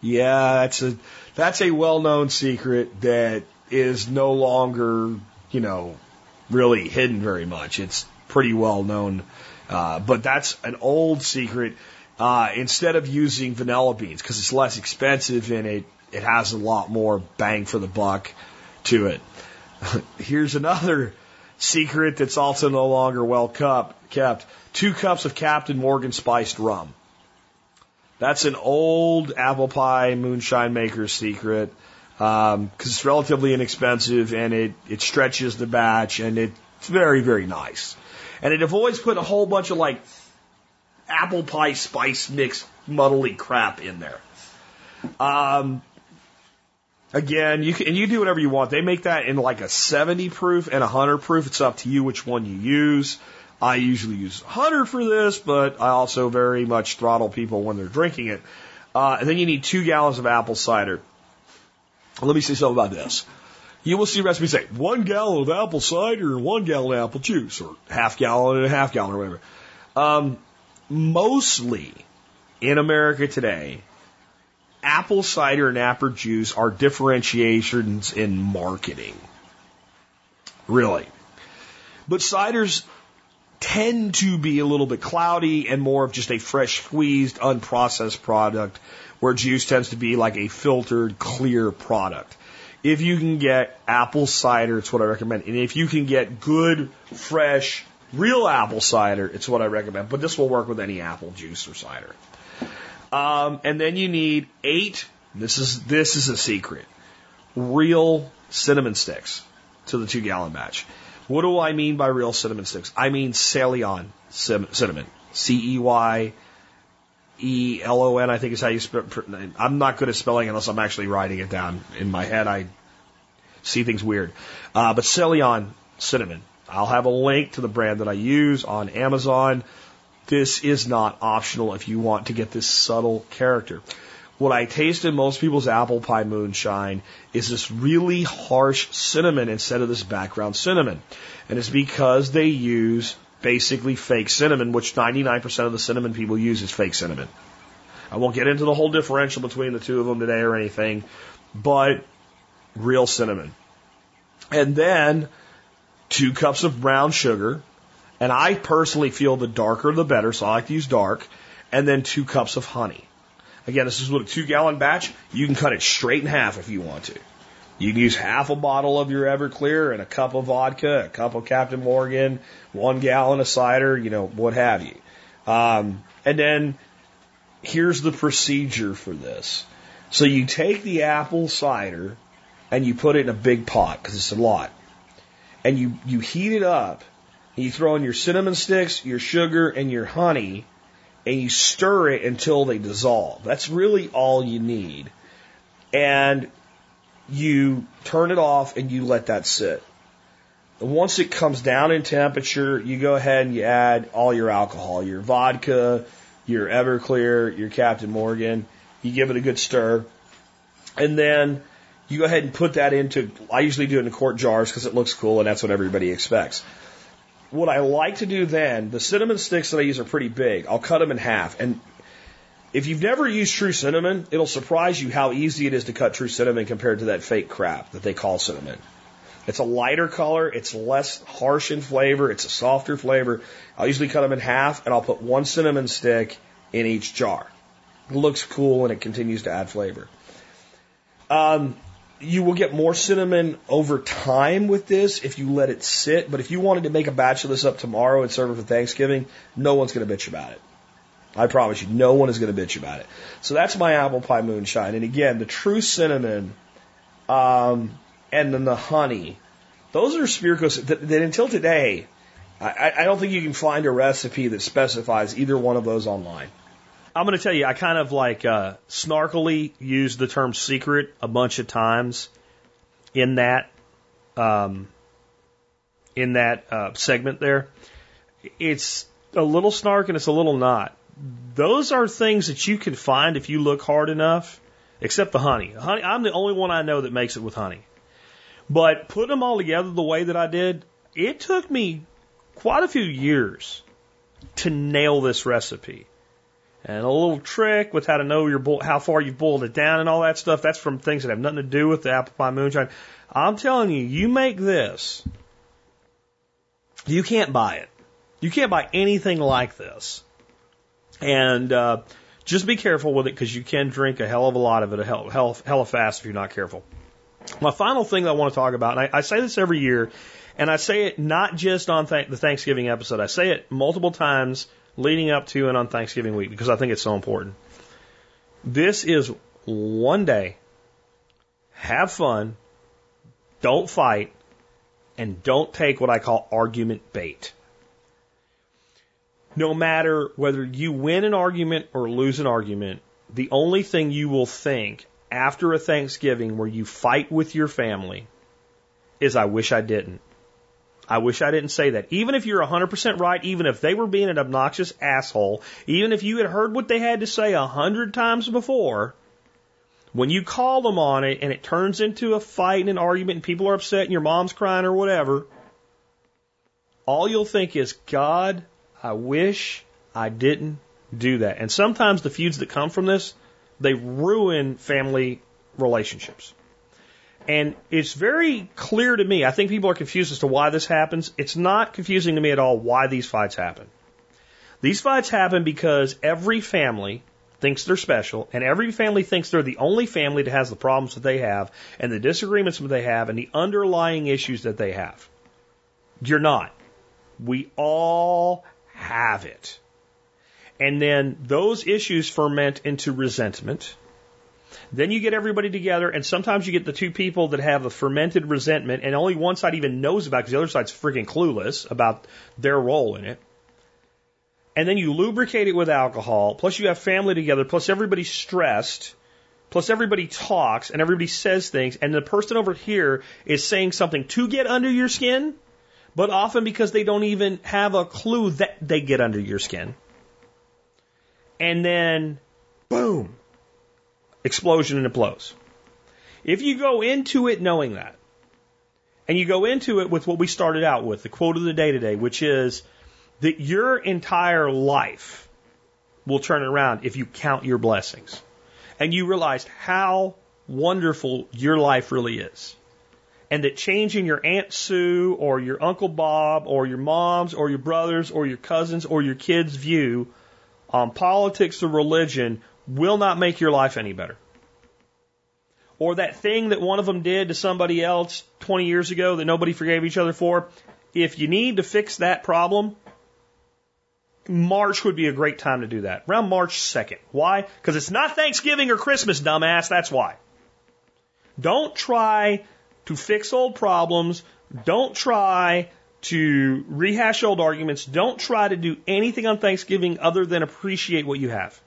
Yeah, that's a that's a well known secret that is no longer, you know, really hidden very much. It's pretty well known. Uh, but that's an old secret. Uh, instead of using vanilla beans, because it's less expensive and it, it has a lot more bang for the buck to it. Here's another secret that's also no longer well kept. Two cups of Captain Morgan spiced rum. That's an old apple pie moonshine maker's secret because um, it's relatively inexpensive and it, it stretches the batch and it's very, very nice. And it avoids putting a whole bunch of like apple pie spice mix muddly crap in there. Um, again, you can, and you do whatever you want. They make that in like a 70 proof and a 100 proof. It's up to you which one you use. I usually use 100 for this, but I also very much throttle people when they're drinking it. Uh, and then you need two gallons of apple cider. Let me say something about this. You will see recipes say one gallon of apple cider and one gallon of apple juice, or half gallon and a half gallon, or whatever. Um, mostly in America today, apple cider and apple juice are differentiations in marketing. Really. But ciders tend to be a little bit cloudy and more of just a fresh squeezed, unprocessed product, where juice tends to be like a filtered, clear product. If you can get apple cider, it's what I recommend. And if you can get good, fresh, Real apple cider, it's what I recommend, but this will work with any apple juice or cider. Um, and then you need eight. This is this is a secret. Real cinnamon sticks to the two gallon batch. What do I mean by real cinnamon sticks? I mean Ceylon cinnamon. C E Y E L O N. I think is how you spell. I'm not good at spelling unless I'm actually writing it down in my head. I see things weird. Uh, but Ceylon cinnamon. I'll have a link to the brand that I use on Amazon. This is not optional if you want to get this subtle character. What I taste in most people's apple pie moonshine is this really harsh cinnamon instead of this background cinnamon. And it's because they use basically fake cinnamon, which 99% of the cinnamon people use is fake cinnamon. I won't get into the whole differential between the two of them today or anything, but real cinnamon. And then two cups of brown sugar, and I personally feel the darker the better, so I like to use dark, and then two cups of honey. Again, this is with a two gallon batch. You can cut it straight in half if you want to. You can use half a bottle of your Everclear and a cup of vodka, a cup of Captain Morgan, one gallon of cider, you know, what have you. Um, and then here's the procedure for this. So you take the apple cider and you put it in a big pot because it's a lot and you, you heat it up, you throw in your cinnamon sticks, your sugar, and your honey, and you stir it until they dissolve. That's really all you need. And you turn it off and you let that sit. Once it comes down in temperature, you go ahead and you add all your alcohol, your vodka, your Everclear, your Captain Morgan. You give it a good stir. And then you go ahead and put that into, I usually do it in quart jars because it looks cool and that's what everybody expects. What I like to do then, the cinnamon sticks that I use are pretty big. I'll cut them in half. And if you've never used true cinnamon, it'll surprise you how easy it is to cut true cinnamon compared to that fake crap that they call cinnamon. It's a lighter color, it's less harsh in flavor, it's a softer flavor. I'll usually cut them in half and I'll put one cinnamon stick in each jar. It looks cool and it continues to add flavor. Um, you will get more cinnamon over time with this if you let it sit. But if you wanted to make a batch of this up tomorrow and serve it for Thanksgiving, no one's going to bitch about it. I promise you, no one is going to bitch about it. So that's my apple pie moonshine. And again, the true cinnamon, um, and then the honey. Those are spiricos that, that until today, I, I don't think you can find a recipe that specifies either one of those online. I'm going to tell you, I kind of like uh, snarkily used the term secret a bunch of times in that um, in that uh, segment there. It's a little snark and it's a little not. Those are things that you can find if you look hard enough, except the honey. Honey, I'm the only one I know that makes it with honey. But putting them all together the way that I did, it took me quite a few years to nail this recipe. And a little trick with how to know your how far you've boiled it down and all that stuff. That's from things that have nothing to do with the apple pie moonshine. I'm telling you, you make this, you can't buy it. You can't buy anything like this. And uh, just be careful with it because you can drink a hell of a lot of it, a hell, hell, hella fast if you're not careful. My final thing that I want to talk about, and I, I say this every year, and I say it not just on th- the Thanksgiving episode, I say it multiple times leading up to and on Thanksgiving week because I think it's so important. This is one day. Have fun. Don't fight. And don't take what I call argument bait. No matter whether you win an argument or lose an argument, the only thing you will think after a Thanksgiving where you fight with your family is, I wish I didn't. I wish I didn't say that. Even if you're 100% right, even if they were being an obnoxious asshole, even if you had heard what they had to say a hundred times before, when you call them on it and it turns into a fight and an argument and people are upset and your mom's crying or whatever, all you'll think is, God, I wish I didn't do that. And sometimes the feuds that come from this, they ruin family relationships. And it's very clear to me. I think people are confused as to why this happens. It's not confusing to me at all why these fights happen. These fights happen because every family thinks they're special, and every family thinks they're the only family that has the problems that they have, and the disagreements that they have, and the underlying issues that they have. You're not. We all have it. And then those issues ferment into resentment then you get everybody together, and sometimes you get the two people that have a fermented resentment, and only one side even knows about because the other side's freaking clueless about their role in it. And then you lubricate it with alcohol, plus you have family together, plus everybody's stressed, plus everybody talks, and everybody says things, and the person over here is saying something to get under your skin, but often because they don't even have a clue that they get under your skin. And then, boom, explosion and it blows. If you go into it knowing that, and you go into it with what we started out with, the quote of the day today, which is that your entire life will turn around if you count your blessings. And you realize how wonderful your life really is. And that changing your Aunt Sue or your Uncle Bob or your mom's or your brothers or your cousins or your kids' view on politics or religion will not make your life any better. Or that thing that one of them did to somebody else 20 years ago that nobody forgave each other for, if you need to fix that problem, March would be a great time to do that. Around March 2nd. Why? Because it's not Thanksgiving or Christmas, dumbass. That's why. Don't try to fix old problems. Don't try to rehash old arguments. Don't try to do anything on Thanksgiving other than appreciate what you have.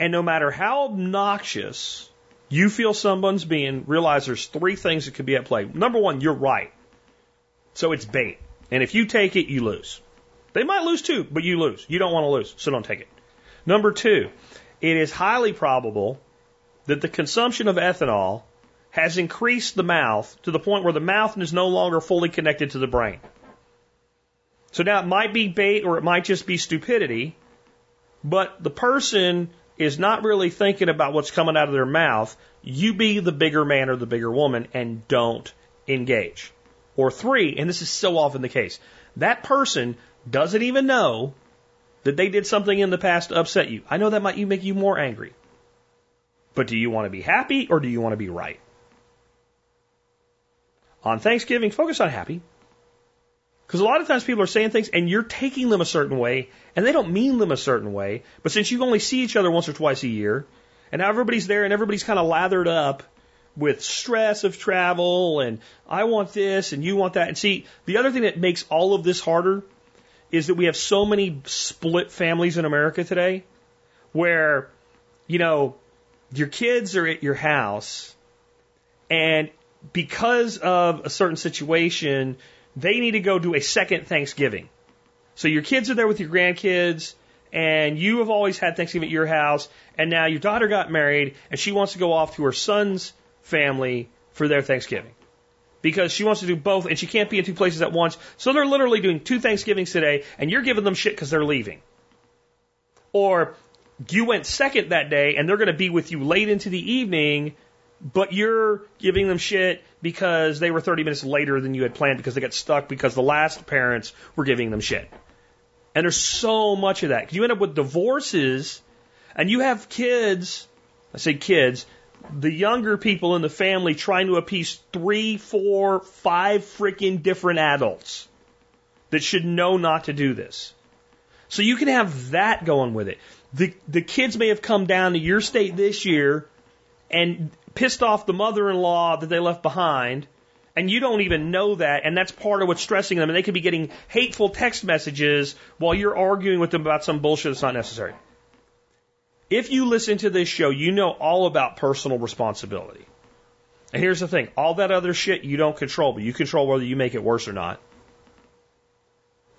And no matter how obnoxious you feel someone's being, realize there's three things that could be at play. Number one, you're right. So it's bait. And if you take it, you lose. They might lose too, but you lose. You don't want to lose, so don't take it. Number two, it is highly probable that the consumption of ethanol has increased the mouth to the point where the mouth is no longer fully connected to the brain. So now it might be bait or it might just be stupidity, but the person is not really thinking about what's coming out of their mouth, you be the bigger man or the bigger woman and don't engage. Or three, and this is so often the case, that person doesn't even know that they did something in the past to upset you. I know that might make you more angry. But do you want to be happy or do you want to be right? On Thanksgiving, focus on happy. Because a lot of times people are saying things and you're taking them a certain way and they don't mean them a certain way. But since you only see each other once or twice a year and now everybody's there and everybody's kind of lathered up with stress of travel and I want this and you want that. And see, the other thing that makes all of this harder is that we have so many split families in America today where, you know, your kids are at your house and because of a certain situation, they need to go do a second Thanksgiving. So your kids are there with your grandkids, and you have always had Thanksgiving at your house, and now your daughter got married, and she wants to go off to her son's family for their Thanksgiving. Because she wants to do both, and she can't be in two places at once. So they're literally doing two Thanksgivings today, and you're giving them shit because they're leaving. Or you went second that day, and they're going to be with you late into the evening, but you're giving them shit because they were 30 minutes later than you had planned because they got stuck because the last parents were giving them shit. And there's so much of that. You end up with divorces and you have kids, I say kids, the younger people in the family trying to appease three, four, five freaking different adults that should know not to do this. So you can have that going with it. The, the kids may have come down to your state this year and pissed off the mother in law that they left behind, and you don't even know that, and that's part of what's stressing them, and they could be getting hateful text messages while you're arguing with them about some bullshit that's not necessary. If you listen to this show, you know all about personal responsibility. And here's the thing all that other shit you don't control, but you control whether you make it worse or not.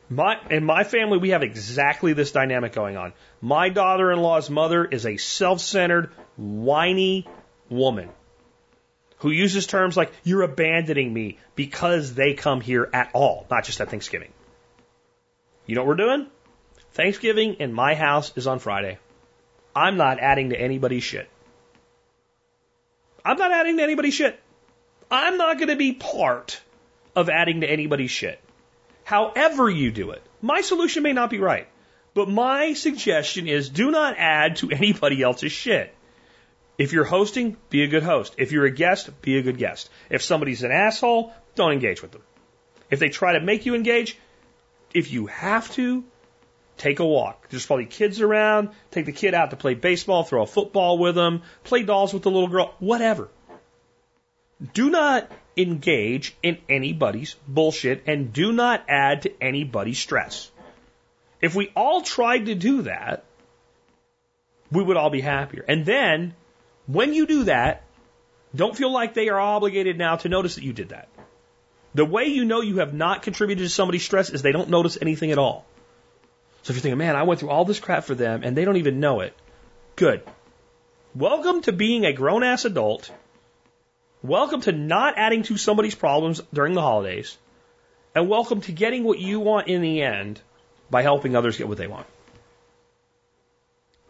My, in my family, we have exactly this dynamic going on. My daughter in law's mother is a self centered, whiny woman who uses terms like, you're abandoning me because they come here at all, not just at Thanksgiving. You know what we're doing? Thanksgiving in my house is on Friday. I'm not adding to anybody's shit. I'm not adding to anybody's shit. I'm not going to be part of adding to anybody's shit. However you do it, my solution may not be right, but my suggestion is do not add to anybody else's shit. If you're hosting, be a good host. If you're a guest, be a good guest. If somebody's an asshole, don't engage with them. If they try to make you engage, if you have to, take a walk. There's probably kids around. Take the kid out to play baseball, throw a football with them, play dolls with the little girl, whatever. Do not engage in anybody's bullshit and do not add to anybody's stress. If we all tried to do that, we would all be happier. And then when you do that, don't feel like they are obligated now to notice that you did that. The way you know you have not contributed to somebody's stress is they don't notice anything at all. So if you're thinking, man, I went through all this crap for them and they don't even know it, good. Welcome to being a grown ass adult. Welcome to not adding to somebody's problems during the holidays. And welcome to getting what you want in the end by helping others get what they want.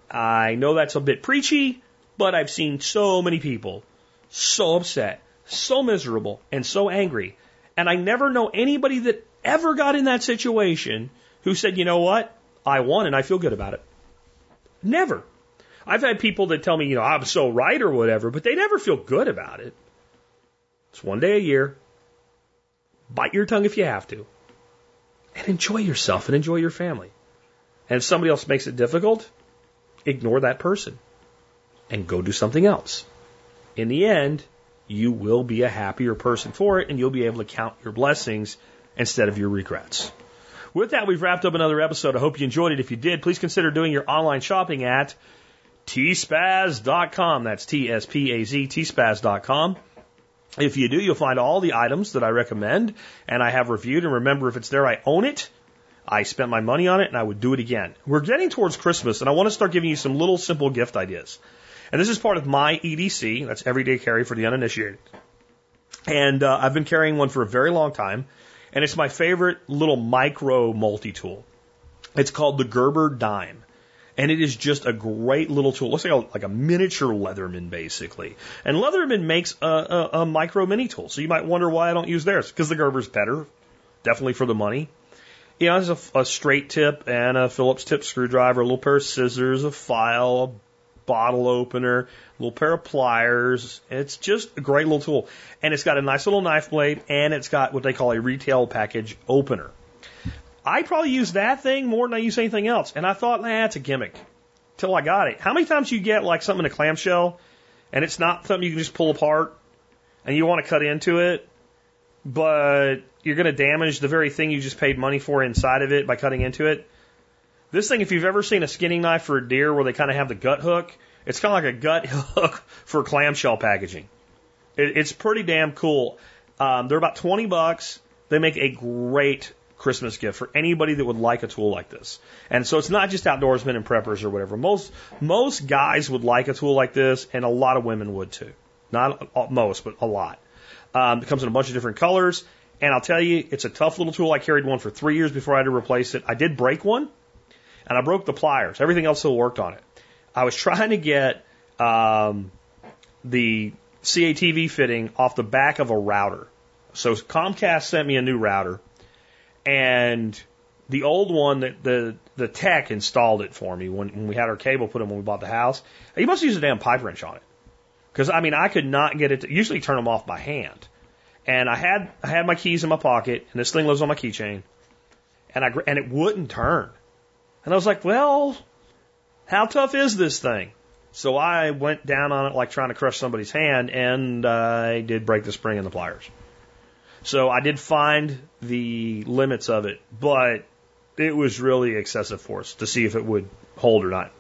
I know that's a bit preachy, but I've seen so many people so upset, so miserable, and so angry. And I never know anybody that ever got in that situation who said, you know what? I won and I feel good about it. Never. I've had people that tell me, you know, I'm so right or whatever, but they never feel good about it. It's one day a year. Bite your tongue if you have to. And enjoy yourself and enjoy your family. And if somebody else makes it difficult, ignore that person and go do something else. In the end, you will be a happier person for it and you'll be able to count your blessings instead of your regrets. With that, we've wrapped up another episode. I hope you enjoyed it. If you did, please consider doing your online shopping at tspaz.com. That's T-S-P-A-Z, tspaz.com. If you do, you'll find all the items that I recommend and I have reviewed. And remember, if it's there, I own it. I spent my money on it and I would do it again. We're getting towards Christmas and I want to start giving you some little simple gift ideas. And this is part of my EDC, that's everyday carry for the uninitiated. And uh, I've been carrying one for a very long time, and it's my favorite little micro multi tool. It's called the Gerber Dime. And it is just a great little tool. It looks like a, like a miniature Leatherman, basically. And Leatherman makes a, a, a micro mini tool. So you might wonder why I don't use theirs. Because the Gerber's better, definitely for the money. You know, there's a, a straight tip and a Phillips tip screwdriver, a little pair of scissors, a file, bottle opener, a little pair of pliers. It's just a great little tool. And it's got a nice little knife blade and it's got what they call a retail package opener. I probably use that thing more than I use anything else. And I thought, nah, it's a gimmick. Till I got it. How many times you get like something in a clamshell and it's not something you can just pull apart and you want to cut into it, but you're going to damage the very thing you just paid money for inside of it by cutting into it? This thing, if you've ever seen a skinning knife for a deer where they kind of have the gut hook, it's kind of like a gut hook for clamshell packaging. It, it's pretty damn cool. Um, they're about 20 bucks. They make a great Christmas gift for anybody that would like a tool like this. And so it's not just outdoorsmen and preppers or whatever. Most most guys would like a tool like this, and a lot of women would too. Not most, but a lot. Um, it comes in a bunch of different colors, and I'll tell you, it's a tough little tool. I carried one for three years before I had to replace it. I did break one, and I broke the pliers. Everything else still worked on it. I was trying to get um, the CATV fitting off the back of a router. So Comcast sent me a new router and the old one that the the tech installed it for me when, when we had our cable put in when we bought the house. He must use a damn pipe wrench on it because I mean I could not get it to usually turn them off by hand. And I had I had my keys in my pocket and this thing lives on my keychain, and I and it wouldn't turn. And I was like, well, how tough is this thing? So I went down on it like trying to crush somebody's hand, and I did break the spring and the pliers. So I did find the limits of it, but it was really excessive force to see if it would hold or not.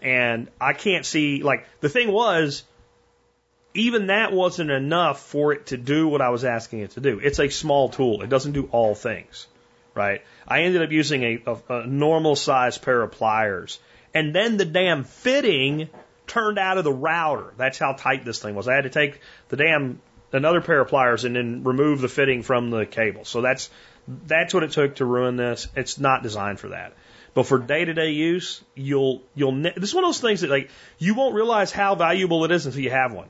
And I can't see, like, the thing was, even that wasn't enough for it to do what I was asking it to do. It's a small tool. It doesn't do all things, right? I ended up using a, a, a normal size pair of pliers. And then the damn fitting turned out of the router. That's how tight this thing was. I had to take the damn another pair of pliers and then remove the fitting from the cable. So that's that's what it took to ruin this. It's not designed for that. But for day to day use, you'll you'll this is one of those things that like you won't realize how valuable it is until you have one.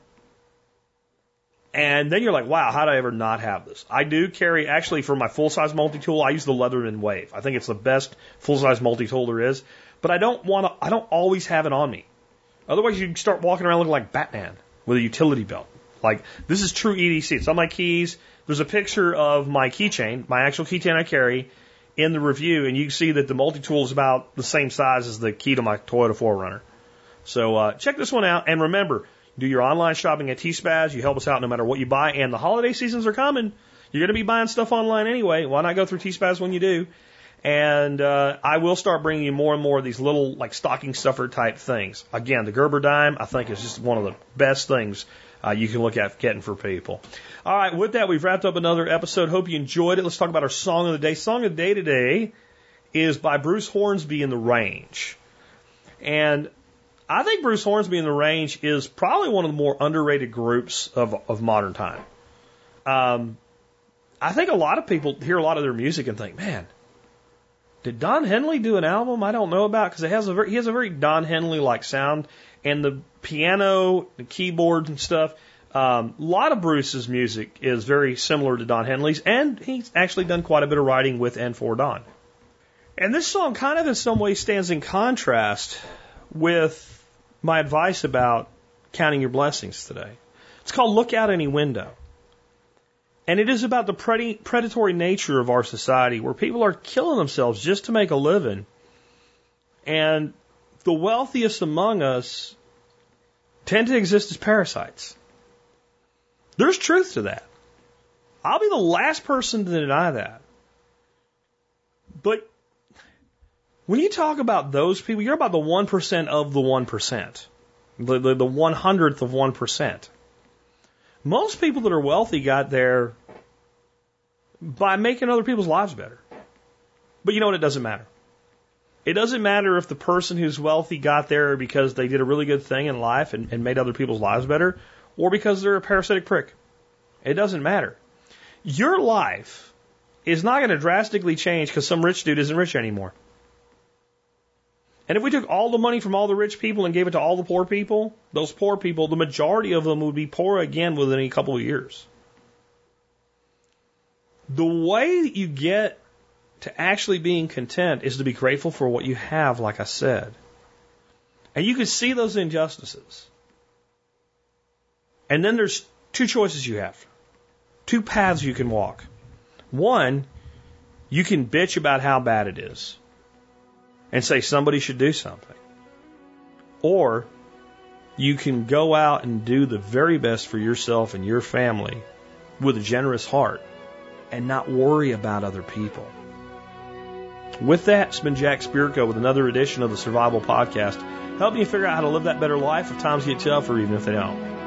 And then you're like, wow, how did I ever not have this? I do carry, actually, for my full size multi tool, I use the Leatherman Wave. I think it's the best full size multi tool there is. But I don't want to, I don't always have it on me. Otherwise, you start walking around looking like Batman with a utility belt. Like, this is true EDC. It's on my keys. There's a picture of my keychain, my actual keychain I carry, in the review, and you can see that the multi tool is about the same size as the key to my Toyota 4Runner. So uh, check this one out, and remember, do your online shopping at T-Spaz. You help us out no matter what you buy, and the holiday seasons are coming. You're going to be buying stuff online anyway. Why not go through T-Spaz when you do? And uh, I will start bringing you more and more of these little like stocking stuffer type things. Again, the Gerber dime I think is just one of the best things uh, you can look at getting for people. All right, with that, we've wrapped up another episode. Hope you enjoyed it. Let's talk about our song of the day. Song of the day today is by Bruce Hornsby and the Range. And I think Bruce Hornsby and the Range is probably one of the more underrated groups of, of modern time. Um, I think a lot of people hear a lot of their music and think, man, did Don Henley do an album I don't know about? Because it has a very, he has a very Don Henley like sound and the piano, the keyboard and stuff. Um, a lot of Bruce's music is very similar to Don Henley's, and he's actually done quite a bit of writing with and for Don. And this song kind of in some ways stands in contrast with my advice about counting your blessings today. It's called Look Out Any Window. And it is about the predatory nature of our society where people are killing themselves just to make a living. And the wealthiest among us tend to exist as parasites. There's truth to that. I'll be the last person to deny that. But when you talk about those people, you're about the 1% of the 1%, the, the, the 100th of 1%. Most people that are wealthy got there by making other people's lives better. But you know what? It doesn't matter. It doesn't matter if the person who's wealthy got there because they did a really good thing in life and, and made other people's lives better, or because they're a parasitic prick. It doesn't matter. Your life is not going to drastically change because some rich dude isn't rich anymore. And if we took all the money from all the rich people and gave it to all the poor people, those poor people, the majority of them would be poor again within a couple of years. The way that you get to actually being content is to be grateful for what you have, like I said. And you can see those injustices. And then there's two choices you have, two paths you can walk. One, you can bitch about how bad it is and say somebody should do something. Or you can go out and do the very best for yourself and your family with a generous heart and not worry about other people. With that, it's been Jack Spirko with another edition of the Survival Podcast, helping you figure out how to live that better life if times get tough or even if they don't.